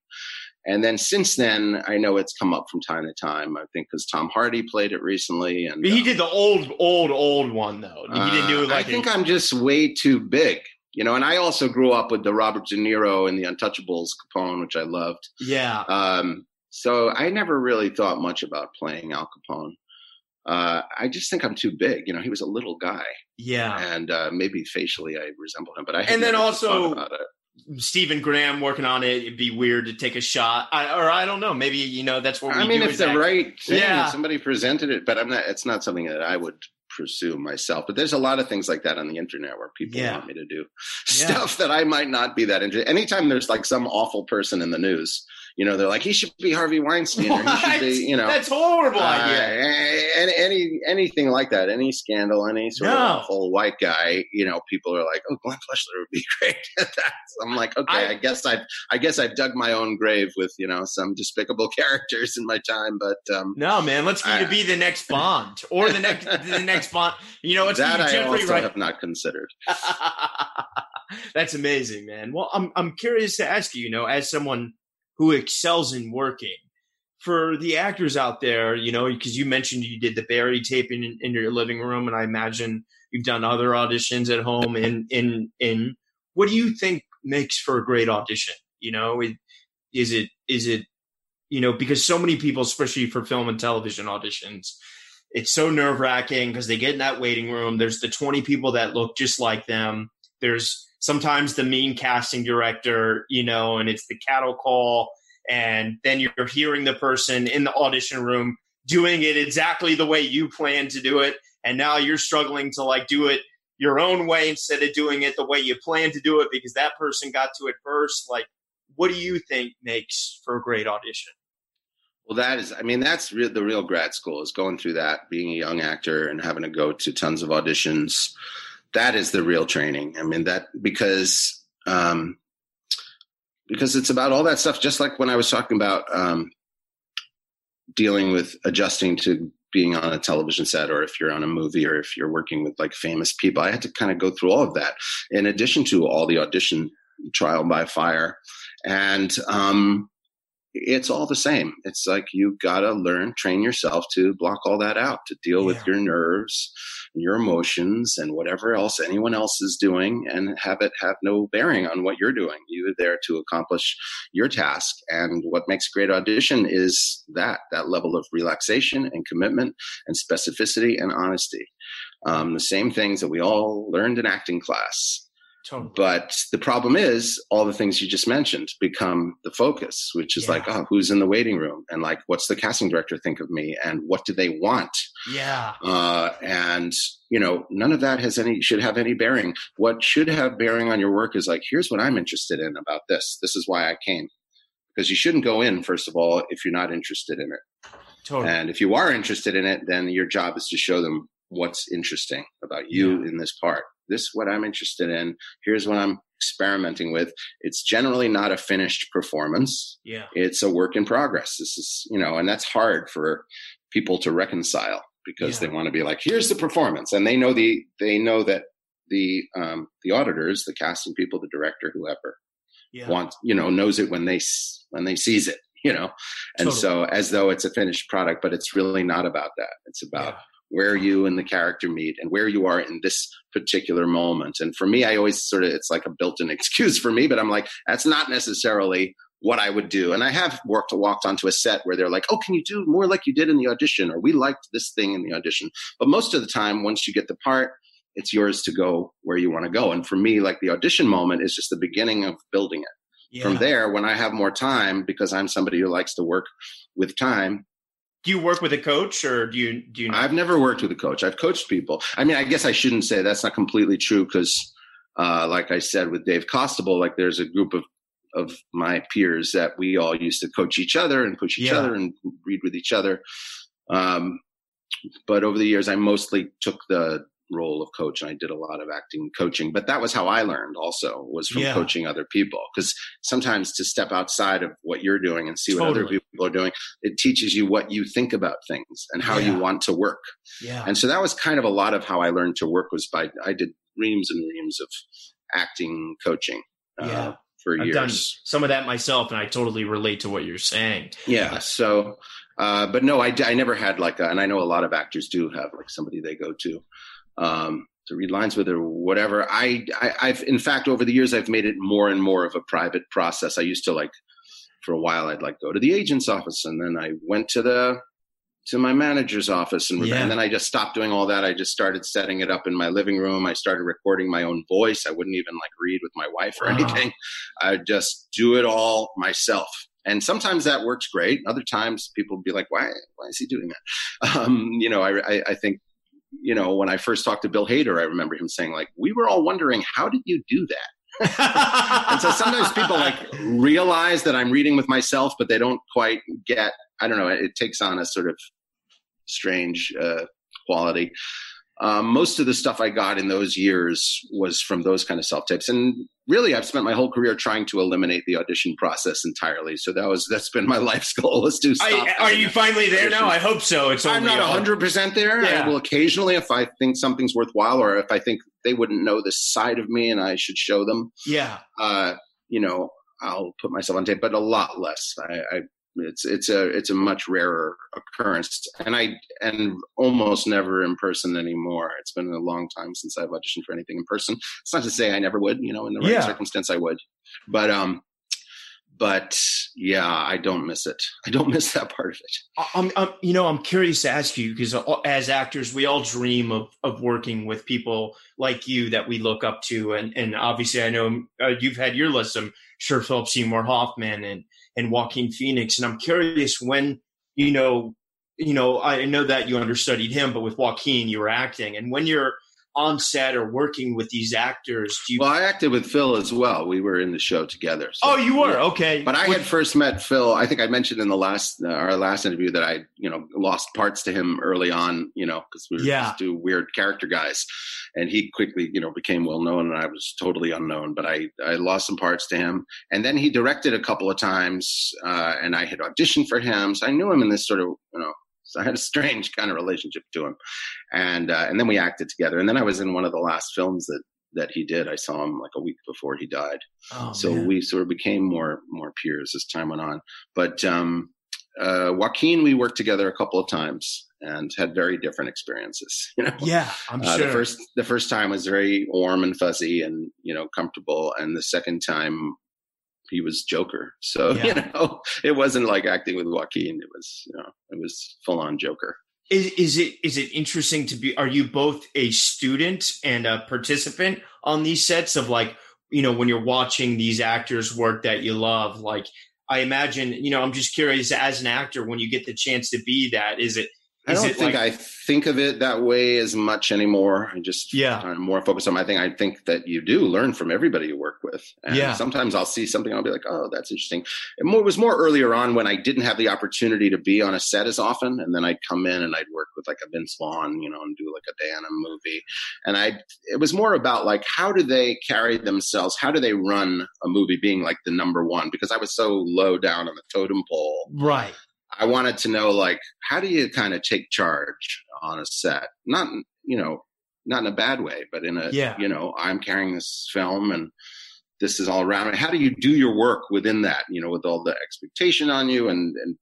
and then since then, I know it's come up from time to time. I think because Tom Hardy played it recently, and he um, did the old, old, old one though. He didn't do it uh, like I think i am just way too big you know, and I also grew up with the Robert De Niro and the Untouchables Capone, which I loved. Yeah. Um, So I never really thought much about playing Al Capone. Uh, I just think I'm too big. You know, he was a little guy. Yeah. And uh, maybe facially I resemble him, but I and then also Stephen Graham working on it. It'd be weird to take a shot, I, or I don't know. Maybe you know that's what we I mean, if the act- right thing, Yeah. somebody presented it, but I'm not. It's not something that I would pursue myself. But there's a lot of things like that on the internet where people Yeah. want me to do Yeah. <laughs> stuff that I might not be that interested. Anytime there's like some awful person in the news, you know, they're like, he should be Harvey Weinstein, or he should be, you know, that's horrible uh, idea. any, any anything like that, any scandal, any sort No. of awful white guy, you know, people are like, "Oh, Glenn Fleshler would be <laughs> great at that." So I'm like, okay, I- I, guess I've I guess I've dug my own grave with you know some despicable <laughs> characters in my time, but um, No, man, let's you to be the next Bond or the next <laughs> the next Bond. You know, it's that I Jeffrey also Wright. have not considered. That's amazing, man. Well, I'm I'm curious to ask you, you know, as someone who excels in working, for the actors out there, you know, because you mentioned you did the Barry taping in, in your living room, and I imagine you've done other auditions at home. In in in, what do you think makes for a great audition? You know, is it is it you know because so many people, especially for film and television auditions, it's so nerve wracking because they get in that waiting room. There's the 20 people that look just like them. There's sometimes the mean casting director, you know, and it's the cattle call. And then you're hearing the person in the audition room doing it exactly the way you plan to do it. And now you're struggling to like do it your own way instead of doing it the way you plan to do it because that person got to it first. Like, what do you think makes for a great audition? Well, that is, I mean, that's re- the real grad school is going through that, being a young actor and having to go to tons of auditions. That is the real training. I mean, that because, um, because it's about all that stuff. Just like when I was talking about, um, dealing with adjusting to being on a television set or if you're on a movie or if you're working with like famous people, I had to kind of go through all of that in addition to all the audition trial by fire. And, um, it's all the same. It's like you got to learn, train yourself to block all that out, to deal with your nerves, your emotions, and whatever else anyone else is doing, and have it have no bearing on what you're doing. You're there to accomplish your task. And what makes a great audition is that that level of relaxation and commitment and specificity and honesty. Um, the same things that we all learned in acting class. Totally. But the problem is, all the things you just mentioned become the focus, which is Yeah. like, oh, who's in the waiting room? And like, what's the casting director think of me? And what do they want? Yeah. Uh, and, you know, none of that has any, should have any bearing. What should have bearing on your work is like, here's what I'm interested in about this. This is why I came. Because you shouldn't go in, first of all, if you're not interested in it. Totally. And if you are interested in it, then your job is to show them what's interesting about you in this part. This is what I'm interested in. Here's what I'm experimenting with. It's generally not a finished performance. yeah. It's a work in progress. This is, you know, and that's hard for people to reconcile because Yeah. they want to be like, here's the performance. And they know the, they know that the, um, the auditors, the casting people, the director, whoever Yeah. wants, you know, knows it when they, s- when they sees it, you know? And Totally. so as though it's a finished product, but it's really not about that. It's about Yeah. Where you and the character meet and where you are in this particular moment. And for me, I always sort of, it's like a built in excuse for me, but I'm like, that's not necessarily what I would do. And I have worked, walked onto a set where they're like, oh, can you do more like you did in the audition? Or we liked this thing in the audition. But most of the time, once you get the part, it's yours to go where you want to go. And for me, like the audition moment is just the beginning of building it. yeah. From there, when I have more time, because I'm somebody who likes to work with time, do you work with a coach or do you do you not? I've never worked with a coach. I've coached people. I mean, I guess I shouldn't say that's not completely true because, uh, like I said with Dave Costabile, like there's a group of of my peers that we all used to coach each other and coach each Yeah. other and read with each other. Um, but over the years, I mostly took the role of coach and I did a lot of acting coaching. But that was how I learned also was from Yeah. coaching other people. Because sometimes to step outside of what you're doing and see what other people are doing, it teaches you what you think about things and how you want to work. yeah. And so that was kind of a lot of how I learned to work was by I did reams and reams of acting coaching uh, Yeah. for I've years. done some of that myself, and I totally relate to what you're saying. Yeah. So, uh, but no, I, I never had like, a, and I know a lot of actors do have like somebody they go to um, to read lines with or whatever. I, I, I've, in fact, over the years, I've made it more and more of a private process. I used to like for a while I'd like go to the agent's office and then I went to the to my manager's office and, yeah. and, then I just stopped doing all that. I just started setting it up in my living room. I started recording my own voice. I wouldn't even like read with my wife or anything. <laughs> I just do it all myself. And sometimes that works great. Other times people be like, why, why is he doing that? <laughs> Um, you know, I, I, I think, you know, when I first talked to Bill Hader, I remember him saying like, we were all wondering, how did you do that? <laughs> and so sometimes people like realize that I'm reading with myself, but they don't quite get I don't know. It takes on a sort of strange uh, quality. Um, most of the stuff I got in those years was from those kind of self tapes, and really, I've spent my whole career trying to eliminate the audition process entirely. So that was that's been my <laughs> life's goal is to stop. I, are you finally there now? I hope so. It's I'm not hundred percent there. Yeah. I will occasionally, if I think something's worthwhile, or if I think they wouldn't know this side of me and I should show them. Yeah. Uh, you know, I'll put myself on tape, but a lot less. I, I it's it's a it's a much rarer occurrence, and I and almost never in person anymore. It's been a long time since I've auditioned for anything in person. It's not to say I never would, you know, in the right yeah. circumstance I would, but um, but yeah, I don't miss it. I don't miss that part of it. I'm, I'm you know, I'm curious to ask you because as actors, we all dream of of working with people like you that we look up to, and and obviously, I know uh, you've had your list. I'm sure Philip Seymour Hoffman and and Joaquin Phoenix. And I'm curious when, you know, you know, I know that you understudied him, but with Joaquin, you were acting. And when you're on set or working with these actors? Do you- well, I acted with Phil as well. We were in the show together. So, oh, you were yeah. okay. But I had first met Phil. I think I mentioned in the last uh, our last interview that I you know lost parts to him early on. You know because we were yeah. just two weird character guys, and he quickly you know became well known, and I was totally unknown. But I I lost some parts to him, and then he directed a couple of times, uh, and I had auditioned for him, so I knew him in this sort of you know so I had a strange kind of relationship to him, and uh, and then we acted together. And then I was in one of the last films that that he did. I saw him like a week before he died. Oh, so man. we sort of became more more peers as time went on. But um, uh, Joaquin, we worked together a couple of times and had very different experiences. <laughs> You know, yeah, I'm uh, sure. The first the first time was very warm and fuzzy and you know comfortable, and the second time he was Joker. So <laughs> yeah. you know, it wasn't like acting with Joaquin. It was you know, it was full on Joker. Is, is it is it interesting to be? Are you both a student and a participant on these sets of like you know when you're watching these actors work that you love? Like I imagine you know I'm just curious as an actor when you get the chance to be that is it I don't think like, I think of it that way as much anymore. I just yeah, I'm more focused on my thing. I think that you do learn from everybody you work with. And yeah. Sometimes I'll see something, I'll be like, oh, that's interesting. It, more, it was more earlier on when I didn't have the opportunity to be on a set as often, and then I'd come in and I'd work with like a Vince Vaughn, you know, and do like a Diana movie. And I, it was more about like how do they carry themselves? How do they run a movie being like the number one? Because I was so low down on the totem pole, right? I wanted to know like how do you kind of take charge on a set? Not you know, not in a bad way, but in a yeah. you know, I'm carrying this film and this is all around me. How do you do your work within that? You know, with all the expectation on you and and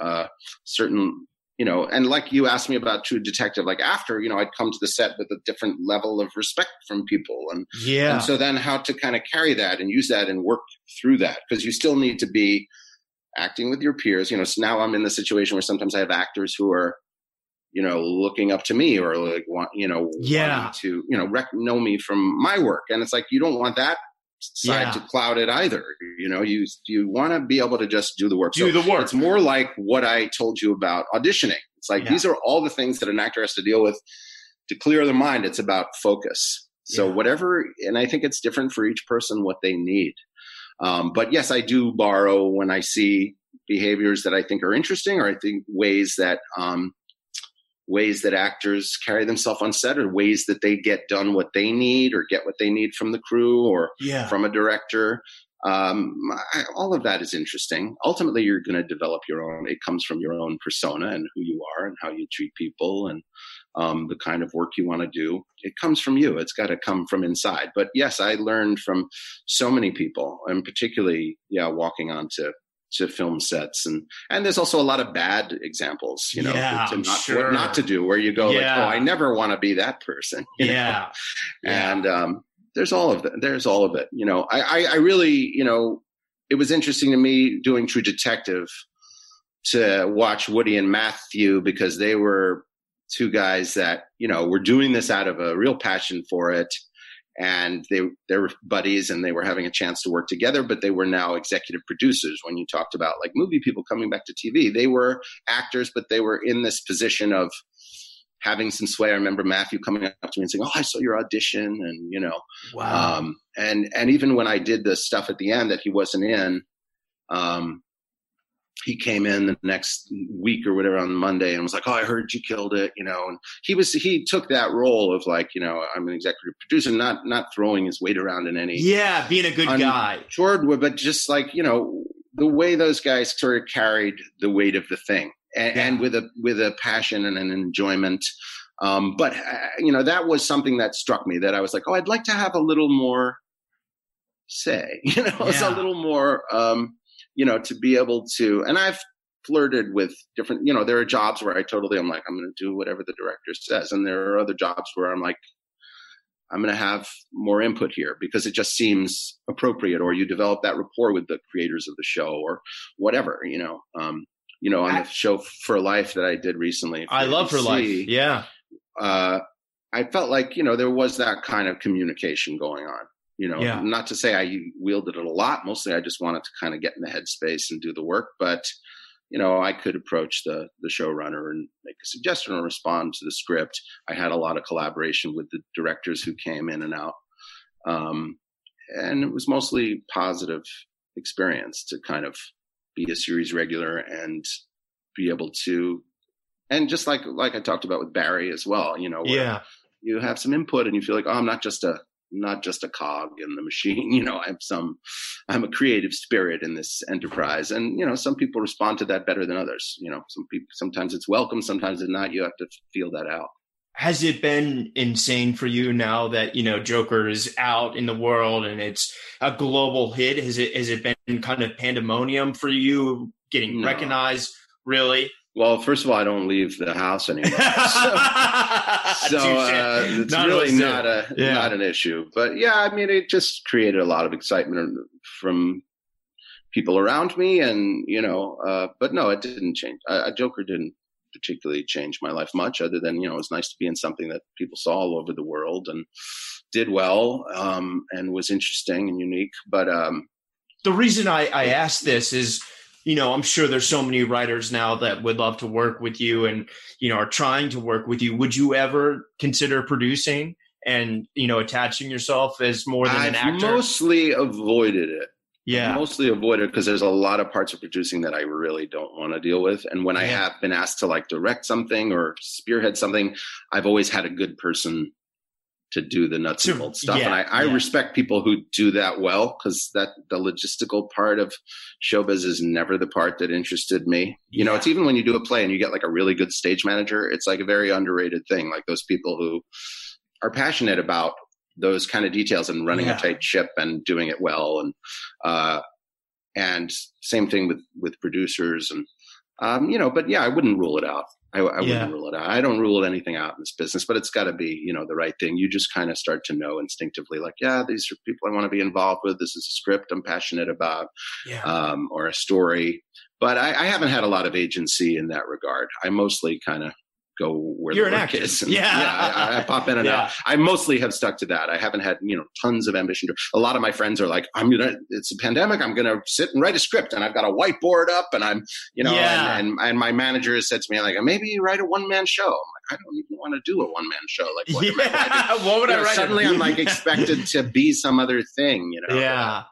uh, certain you know, and like you asked me about True Detective, like after, you know, I'd come to the set with a different level of respect from people. And yeah. And so then how to kind of carry that and use that and work through that. Because you still need to be acting with your peers. You know, so now I'm in the situation where sometimes I have actors who are, you know, looking up to me or like want, you know, yeah. to, you know, rec- know me from my work. And it's like, you don't want that side yeah. to cloud it either. You know, you, you want to be able to just do the work. Do so the work. It's more like what I told you about auditioning. It's like, yeah. these are all the things that an actor has to deal with to clear their mind. It's about focus. So yeah. whatever, and I think it's different for each person what they need. Um, but yes, I do borrow when I see behaviors that I think are interesting, or I think ways that um, ways that actors carry themselves on set, or ways that they get done what they need, or get what they need from the crew, or yeah. from a director. Um, I, all of that is interesting. Ultimately, you're going to develop your own. It comes from your own persona and who you are and how you treat people and um, the kind of work you want to do. It comes from you. It's got to come from inside. But yes, I learned from so many people, and particularly, yeah, walking onto to film sets and and there's also a lot of bad examples you know yeah, to, not, sure. not to do where you go yeah. like oh i never want to be that person <laughs> yeah. yeah. and um there's all of that there's all of it you know. I, I i really you know it was interesting to me doing True Detective to watch Woody and Matthew because they were two guys that you know were doing this out of a real passion for it. And they they were buddies and they were having a chance to work together but they were now executive producers. When you talked about like movie people coming back to tv they were actors but they were in this position of having some sway i remember matthew coming up to me and saying oh i saw your audition and you know wow. um, and and even when i did the stuff at the end that he wasn't in um, he came in the next week or whatever on Monday and was like, "Oh, I heard you killed it," you know. And he was he took that role of like, you know, I'm an executive producer, not not throwing his weight around in any yeah, being a good un- guy, sure, but just like you know the way those guys sort of carried the weight of the thing, and, yeah. and with a with a passion and an enjoyment. Um, but uh, you know that was something that struck me that I was like, oh, I'd like to have a little more say, <laughs> you know, yeah. it's a little more. Um, you know, to be able to, and I've flirted with different, you know, there are jobs where I totally, I'm like, I'm going to do whatever the director says. And there are other jobs where I'm like, I'm going to have more input here because it just seems appropriate, or you develop that rapport with the creators of the show, or whatever, you know. Um, you know, on the show For Life that I did recently. I love For Life. Yeah. Uh, I felt like you know there was that kind of communication going on. You know, yeah. not to say I wielded it a lot. Mostly, I just wanted to kind of get in the headspace and do the work. But you know, I could approach the the showrunner and make a suggestion or respond to the script. I had a lot of collaboration with the directors who came in and out, um, and it was mostly positive experience to kind of be a series regular and be able to, and just like like I talked about with Barry as well. You know, yeah, you have some input and you feel like, oh, I'm not just a not just a cog in the machine. <laughs> You know, I'm some, I'm a creative spirit in this enterprise, and you know, some people respond to that better than others. You know, some people sometimes it's welcome, sometimes it's not. You have to feel that out. Has it been insane for you now that you know Joker is out in the world and it's a global hit? Has it has it been kind of pandemonium for you getting no. recognized? Really? Well, first of all, I don't leave the house anymore, <laughs> <laughs> so, so uh, it's not really not a yeah. not an issue. But yeah, I mean, it just created a lot of excitement from people around me, and you know, uh, but no, it didn't change. Uh, Joker didn't particularly change my life much, other than you know, it was nice to be in something that people saw all over the world and did well um, and was interesting and unique. But um, the reason I, I asked this is you know, I'm sure there's so many writers now that would love to work with you and, you know, are trying to work with you. Would you ever consider producing and, you know, attaching yourself as more than I've an actor? mostly avoided it. Yeah. I've mostly avoided because there's a lot of parts of producing that I really don't want to deal with. And when yeah. I have been asked to like direct something or spearhead something, I've always had a good person to do the nuts and bolts stuff. Yeah, and I, I yeah. respect people who do that well because that the logistical part of showbiz is never the part that interested me. You know, it's even when you do a play and you get like a really good stage manager, it's like a very underrated thing. Like those people who are passionate about those kind of details and running a tight ship and doing it well. And, uh, and same thing with, with producers and, um, you know, but yeah, I wouldn't rule it out. I, I yeah. wouldn't rule it out. I don't rule anything out in this business, but it's got to be, you know, the right thing. You just kind of start to know instinctively, like, yeah, these are people I want to be involved with. This is a script I'm passionate about, yeah. um, or a story. But I, I, haven't had a lot of agency in that regard. I mostly kind of go where You're the an actor. is. And, <laughs> yeah, yeah I, I, pop in and yeah. out. I mostly have stuck to that. I haven't had you know tons of ambition. A lot of my friends are like, I'm gonna. It's a pandemic. I'm gonna sit and write a script, and I've got a whiteboard up, and I'm you know, yeah. and, and, and my manager has said to me like, maybe you write a one man show. I'm like, I don't even want to do a one man show. Like, what, <laughs> yeah. what would you I know, write? Suddenly, I'm like expected to be some other thing. You know. Yeah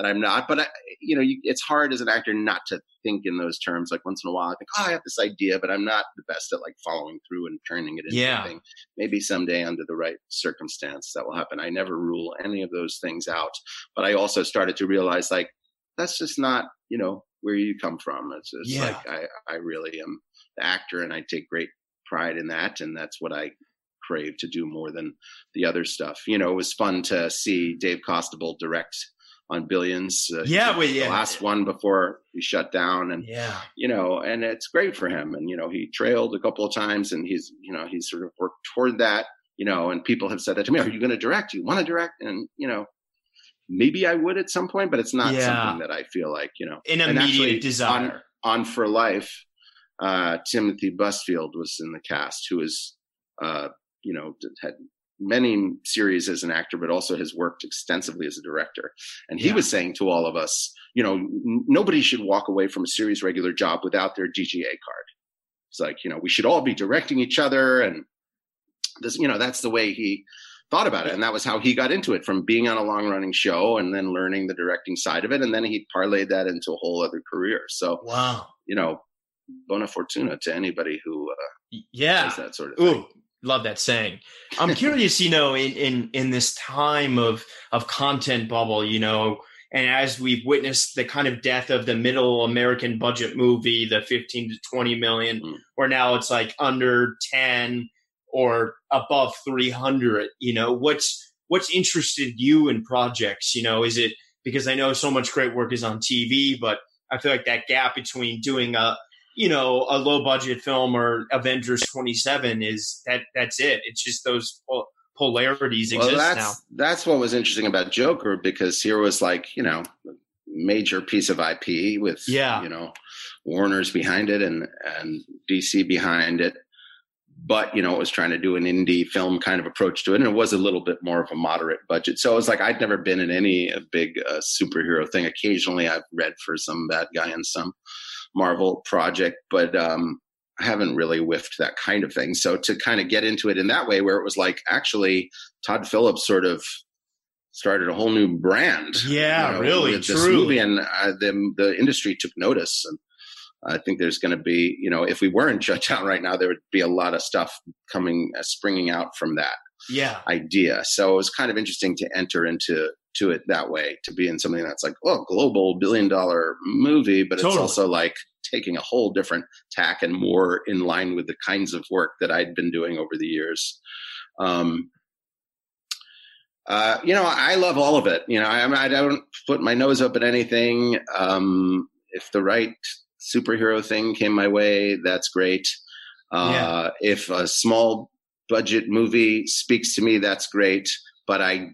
that I'm not. But I, you know, you, it's hard as an actor not to think in those terms. Like once in a while, I think, oh, I have this idea, but I'm not the best at like following through and turning it into yeah. thing. Maybe someday, under the right circumstance, that will happen. I never rule any of those things out. But I also started to realize, like, that's just not, you know, where you come from. It's, it's yeah. like I, I really am the actor, and I take great pride in that, and that's what I crave to do more than the other stuff. You know, it was fun to see Dave Costabile direct on Billions. Uh, yeah, well, yeah, the last one before he shut down, and yeah, you know, and it's great for him. And you know, he trailed a couple of times, and he's you know he's sort of worked toward that. You know, and people have said that to me. Are you going to direct? You want to direct? And you know, maybe I would at some point, but it's not yeah. something that I feel like you know an immediate desire. On, on, for life, uh, Timothy Busfield was in the cast, who is uh, you know had many series as an actor, but also has worked extensively as a director. And he yeah. was saying to all of us, you know, n- nobody should walk away from a series regular job without their DGA card. It's like, you know, we should all be directing each other. And this, you know, that's the way he thought about it. And that was how he got into it from being on a long running show and then learning the directing side of it. And then he parlayed that into a whole other career. So, wow, you know, bona fortuna to anybody who, uh, yeah, does that sort of thing. Love that saying. I'm curious, you know, in, in, in this time of, of content bubble, you know, and as we've witnessed the kind of death of the middle American budget movie, the 15 to 20 million, mm. where now it's like under 10 or above 300, you know, what's, what's interested you in projects? You know, is it because I know so much great work is on TV, but I feel like that gap between doing a, you know, a low budget film or Avengers 27 is that that's it. It's just those polarities well, exist that's, now. That's what was interesting about Joker because here was like, you know, major piece of IP with, yeah. you know, Warner's behind it and, and DC behind it. But, you know, it was trying to do an indie film kind of approach to it. And it was a little bit more of a moderate budget. So it was like, I'd never been in any big uh, superhero thing. Occasionally I've read for some bad guy in some Marvel project, but um, I haven't really whiffed that kind of thing. So to kind of get into it in that way, where it was like actually Todd Phillips sort of started a whole new brand. Yeah, you know, really, with this movie, and uh, the the industry took notice. And I think there's going to be, you know, if we weren't <laughs> shut down right now, there would be a lot of stuff coming, uh, springing out from that. Yeah. idea. So it was kind of interesting to enter into to it that way, to be in something that's like, oh, global billion dollar movie, but totally. it's also like taking a whole different tack and more in line with the kinds of work that I'd been doing over the years. Um, uh, you know, I love all of it. You know, I, I don't put my nose up at anything. Um, if the right superhero thing came my way, that's great. Uh, yeah. If a small budget movie speaks to me, that's great. But I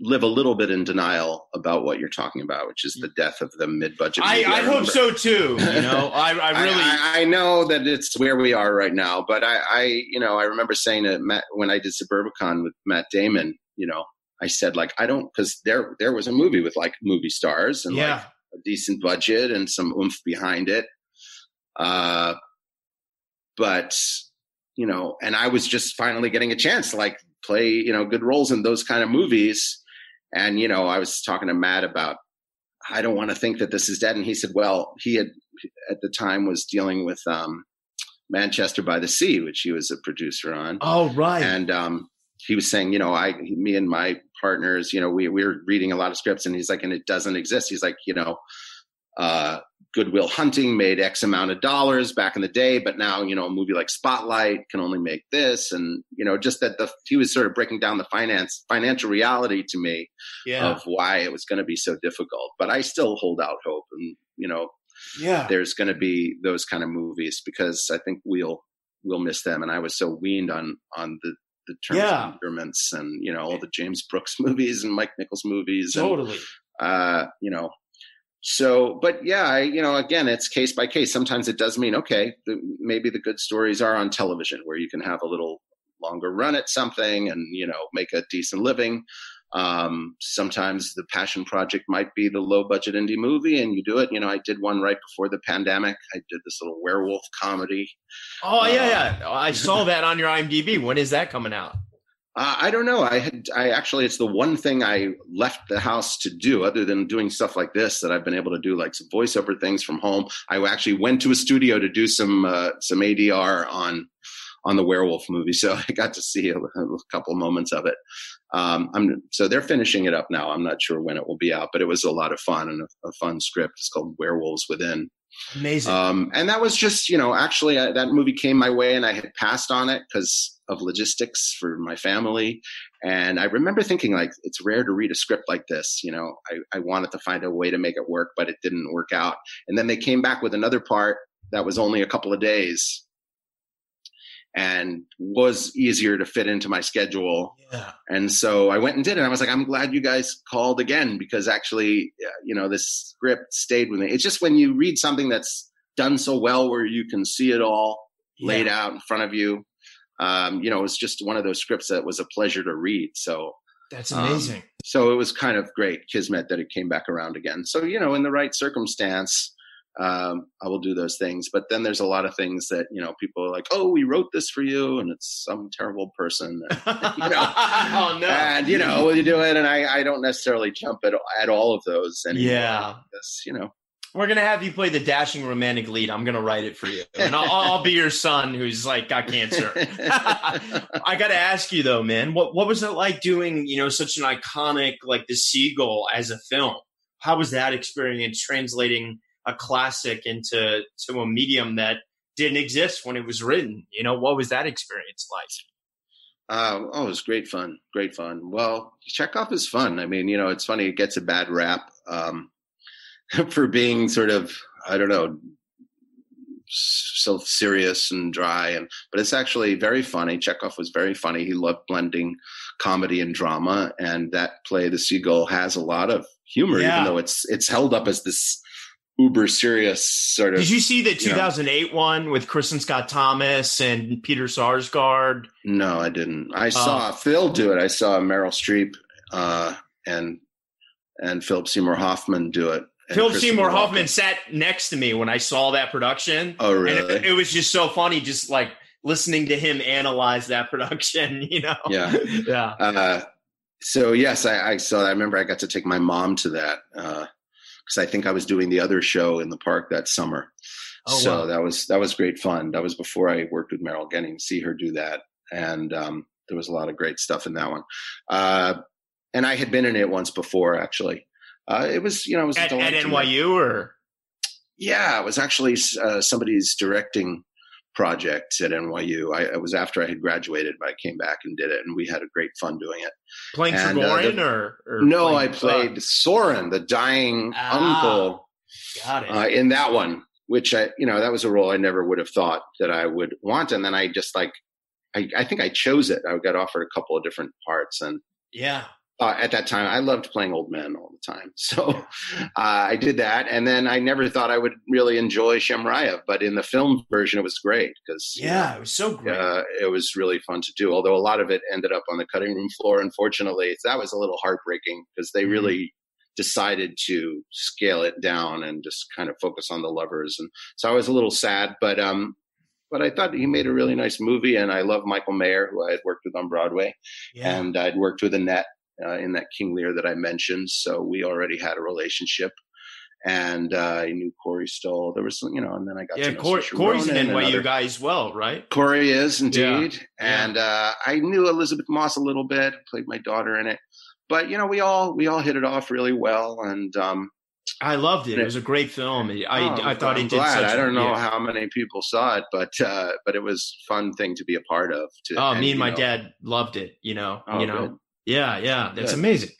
live a little bit in denial about what you're talking about, which is the death of the mid-budget. I, I, I hope so too. <laughs> You know, I, I really, I, I, know that it's where we are right now, but I, I, you know, I remember saying to Matt when I did Suburbicon with Matt Damon, you know, I said like I don't because there there was a movie with like movie stars and yeah. like a decent budget and some oomph behind it, uh, but you know, and I was just finally getting a chance to like play you know good roles in those kind of movies and, you know, I was talking to Matt about, I don't want to think that this is dead. And he said, well, he had at the time was dealing with um, Manchester by the Sea, which he was a producer on. Oh, right. And um, he was saying, you know, I, me and my partners, you know, we, we were reading a lot of scripts and he's like, and it doesn't exist. He's like, you know, uh, Good Will Hunting made X amount of dollars back in the day, but now you know a movie like Spotlight can only make this, and you know just that the he was sort of breaking down the finance financial reality to me yeah. of why it was going to be so difficult. But I still hold out hope, and you know, yeah, there's going to be those kind of movies because I think we'll we'll miss them. And I was so weaned on on the the terms yeah. agreements and you know all the James Brooks <laughs> movies and Mike Nichols movies. Totally. And, uh, you know, so but yeah I, you know again it's case by case. Sometimes it does mean okay the, maybe the good stories are on television where you can have a little longer run at something and you know make a decent living. Um, sometimes the passion project might be the low budget indie movie and you do it. You know i did one right before the pandemic. I did this little werewolf comedy. Oh yeah yeah. I saw that on your imdb. When is that coming out uh, I don't know. I had, I actually, it's the one thing I left the house to do other than doing stuff like this that I've been able to do, like some voiceover things from home. I actually went to a studio to do some, uh, some ADR on, on the werewolf movie. So <laughs> I got to see a, a couple moments of it. Um, I'm, so they're finishing it up now. I'm not sure when it will be out, but it was a lot of fun and a, a fun script. It's called Werewolves Within. Amazing. Um, and that was just, you know, actually that movie came my way and I had passed on it because of logistics for my family. And I remember thinking like, it's rare to read a script like this. You know, I, I wanted to find a way to make it work, but it didn't work out. And then they came back with another part that was only a couple of days. And was easier to fit into my schedule. Yeah. And so I went and did it. I was like, I'm glad you guys called again because actually, you know, this script stayed with me. It's just when you read something that's done so well where you can see it all yeah. laid out in front of you. Um, you know, it was just one of those scripts that was a pleasure to read. So that's amazing. Um, so it was kind of great, Kismet, that it came back around again. So, you know, in the right circumstance, um, I will do those things. But then there's a lot of things that you know people are like, "Oh, we wrote this for you," and it's some terrible person, and, <laughs> you know. oh no! And you know, will you do it? And I, I don't necessarily jump at at all of those And Yeah, you know. We're gonna have you play the dashing romantic lead. I'm gonna write it for you, and I'll, I'll be your son who's like got cancer. <laughs> I got to ask you though, man, what what was it like doing you know such an iconic like the Seagull as a film? How was that experience translating? A classic into to a medium that didn't exist when it was written. You know, what was that experience like? Uh, oh, it was great fun. Great fun. Well, Chekhov is fun. I mean, you know, it's funny. It gets a bad rap um, <laughs> for being sort of, I don't know, so serious and dry and but it's actually very funny chekhov was very funny he loved blending comedy and drama and that play the seagull has a lot of humor yeah. even though it's it's held up as this uber serious sort of. Did you see the 2008 know. one with Kristin Scott Thomas and Peter Sarsgaard? No, I didn't. I saw uh, Phil do it. I saw Meryl Streep uh, and and Philip Seymour Hoffman do it. Philip Seymour Hoffman sat next to me when I saw that production. Oh, really? It, it, was just so funny, just like listening to him analyze that <laughs> production. You know? Yeah, <laughs> yeah. Uh, so yes, I, I, saw. I remember I got to take my mom to that. Because I think I was doing the other show in the park that summer. Oh, so wow. that was that was great fun. That was before I worked with Meryl Getting see her do that, and um, there was a lot of great stuff in that one. Uh, and I had been in it once before, actually. Uh, it was you know it was at, at NYU or yeah, it was actually uh, somebody's directing project at NYU. I, it was after I had graduated, but I came back and did it, and we had a great fun doing it. Playing and, Trigorin uh, or, or, no? I played Sorin, the dying ah, uncle. Got it. Uh, in that one, which I, you know, that was a role I never would have thought that I would want, and then I just like, I, I think I chose it. I got offered a couple of different parts, and yeah, uh, at that time. I loved playing old men all the time. <laughs> So uh, I did that. And then I never thought I would really enjoy Shamrayev, but in the film version, it was great because. Yeah, it was so great. Uh, it was really fun to do, although a lot of it ended up on the cutting room floor, unfortunately. That was a little heartbreaking because they mm-hmm. really decided to scale it down and just kind of focus on the lovers. And so I was a little sad, but um, but I thought he made a really nice movie, and I love Michael Mayer, who I had worked with on Broadway, yeah. and I'd worked with Annette uh, in that King Lear that I mentioned. So we already had a relationship. And uh, I knew Corey Stoll. There was, some, you know, and then I got to yeah. Corey, Corey's an NYU other, guy as well, right? Corey is indeed, yeah. and uh, I knew Elisabeth Moss a little bit. Played my daughter in it, but you know, we all we all hit it off really well, and um, I loved it. It was a great film. I oh, I thought I'm it did. Glad. I don't know yeah. how many people saw it, but uh, but it was fun thing to be a part of. To, oh, and, me and my know, dad loved it. You know, oh, you know. Yeah, yeah, that's amazing.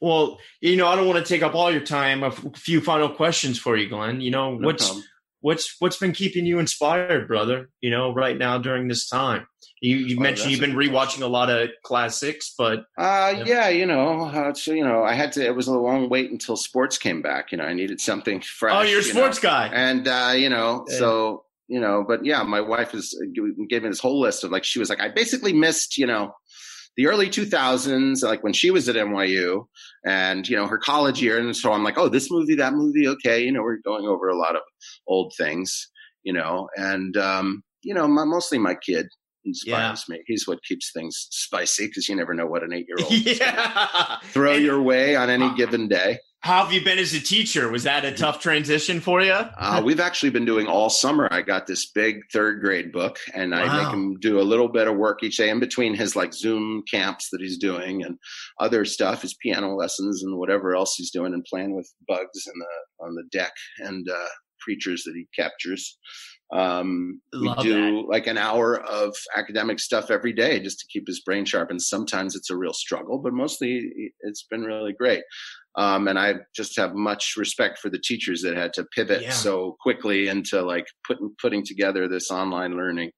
Well, you know, I don't want to take up all your time. A f- few final questions for you, Glenn. You know, no what's problem. what's what's been keeping you inspired, brother? You know, right now during this time. You, you oh, mentioned you've been rewatching a lot of classics, but uh, yeah. yeah, you know, uh, so you know, I had to. It was a long wait until sports came back. You know, I needed something fresh. Oh, you're a sports know? guy, and uh, you know, yeah. so you know, but yeah, my wife is gave me this whole list of like she was like, I basically missed, you know, the early 2000s, like when she was at NYU and, you know, her college year. And so I'm like, oh, this movie, that movie. Okay. You know, we're going over a lot of old things, you know, and, um, you know, my, mostly my kid inspires yeah. me. He's what keeps things spicy because you never know what an eight year old <laughs> yeah. throw and, your way on any uh, given day. How have you been as a teacher? Was that a tough transition for you? Uh, we've actually been doing all summer. I got this big third grade book, and I wow. make him do a little bit of work each day in between his like Zoom camps that he's doing and other stuff, his piano lessons and whatever else he's doing, and playing with bugs in the on the deck and uh, creatures that he captures. Um, we do that. like an hour of academic stuff every day just to keep his brain sharp. And sometimes it's a real struggle, but mostly it's been really great. Um, and I just have much respect for the teachers that had to pivot yeah. so quickly into like putting putting together this online learning.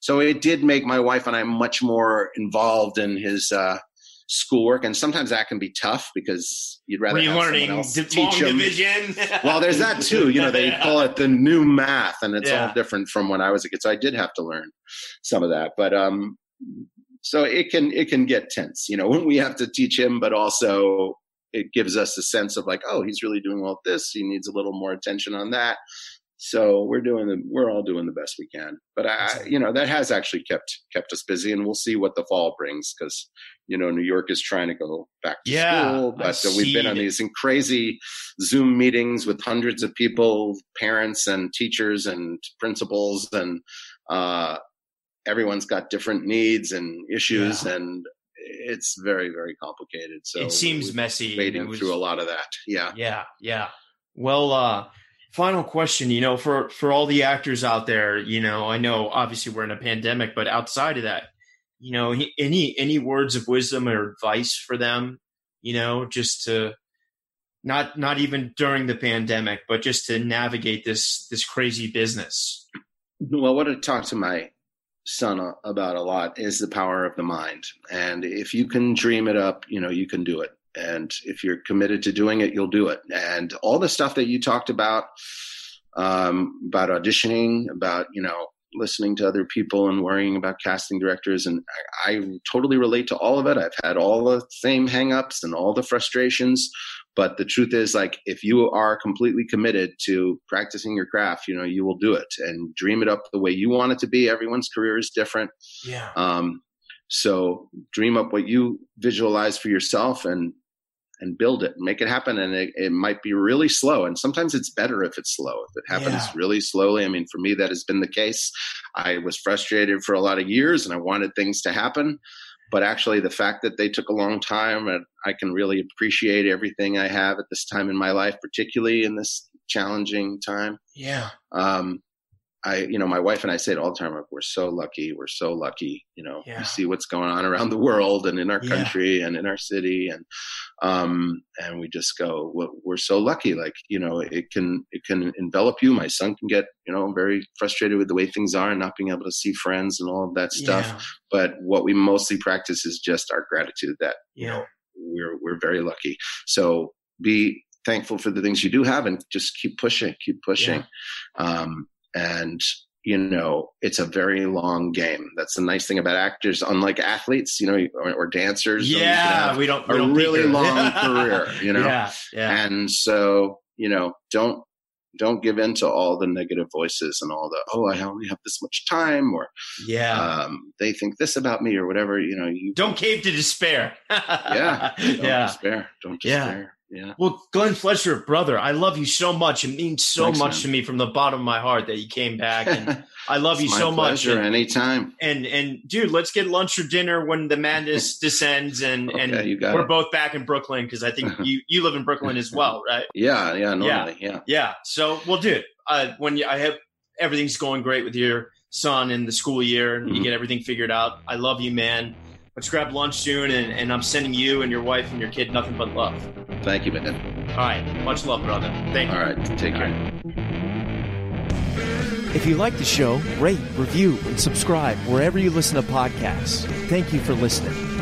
so it did make my wife and I much more involved in his uh, schoolwork, and sometimes that can be tough because you'd rather have learning di- teach division. <laughs> Well, there's that too. You know, they call it the new math, and it's Yeah. all different from when I was a kid. So I did have to learn some of that, but um, so it can it can get tense. You know, <laughs> when we have to teach him, but also it gives us a sense of like, oh, he's really doing well at this. He needs a little more attention on that. So we're doing the we're all doing the best we can. But I, you know, that has actually kept kept us busy, and we'll see what the fall brings because you know New York is trying to go back to Yeah, school, but uh, we've been on these crazy Zoom meetings with hundreds of people, parents and teachers and principals, and uh, everyone's got different needs and issues, and it's very very complicated. So it seems messy. wading was- through a lot of that. Yeah. Yeah, yeah. Well, uh final question, you know, for for all the actors out there, you know, I know obviously we're in a pandemic, but outside of that, you know, any any words of wisdom or advice for them, you know, just to not not even during the pandemic, but just to navigate this this crazy business. Well, what I talk to my son about a lot is the power of the mind. And if you can dream it up, you know, you can do it. And if you're committed to doing it, you'll do it. And all the stuff that you talked about, um, about auditioning, about, you know, listening to other people and worrying about casting directors. And I, I totally relate to all of it. I've had all the same hangups and all the frustrations. But the truth is, like, if you are completely committed to practicing your craft, you know, you will do it and dream it up the way you want it to be. Everyone's career is different. Yeah. Um, so dream up what you visualize for yourself and and build it, make it happen. And it, it might be really slow. And sometimes it's better if it's slow. If it happens Yeah. really slowly. I mean, for me, that has been the case. I was frustrated for a lot of years and I wanted things to happen. But actually, the fact that they took a long time, and I can really appreciate everything I have at this time in my life, particularly in this challenging time Yeah. um, I, you know, my wife and I say it all the time. Like, we're so lucky. We're so lucky. You know, Yeah. we see what's going on around the world and in our Yeah. country and in our city, and um, and we just go, "Well, we're so lucky. Like, you know, it can it can envelop you. My son can get, you know, very frustrated with the way things are and not being able to see friends and all of that stuff. Yeah. But what we mostly practice is just our gratitude that you know we're we're very lucky. So be thankful for the things you do have and just keep pushing, keep pushing. Um, and you know, it's a very long game. That's the nice thing about actors, unlike athletes, you know, or, or dancers. you know, you can Yeah, have we don't we a don't really long <laughs> career, you know. Yeah, yeah. And so, you know, don't don't give in to all the negative voices and all the oh, I only have this much time, or yeah. um, they think this about me, or whatever. You know, you don't cave to despair. <laughs> yeah, don't yeah. despair, don't Yeah. despair. Yeah. Well, Glenn Fleshler, brother, I love you so much. It means so Thanks, much man. to me from the bottom of my heart that you came back, and <laughs> I love you so much. And, anytime. and and dude, let's get lunch or dinner when the madness <laughs> descends, and Okay, and you we're it. both back in Brooklyn because I think <laughs> you you live in Brooklyn as well, right? Yeah, yeah, normally, yeah. Yeah. So, well, dude, uh, when you, I have everything's going great with your son in the school year, and you Mhm. get everything figured out. I love you, man. Let's grab lunch soon, and, and I'm sending you and your wife and your kid nothing but love. Thank you, man. All right, much love, brother. Thank you. All right, take All care. If you like the show, rate, review, and subscribe wherever you listen to podcasts. Thank you for listening.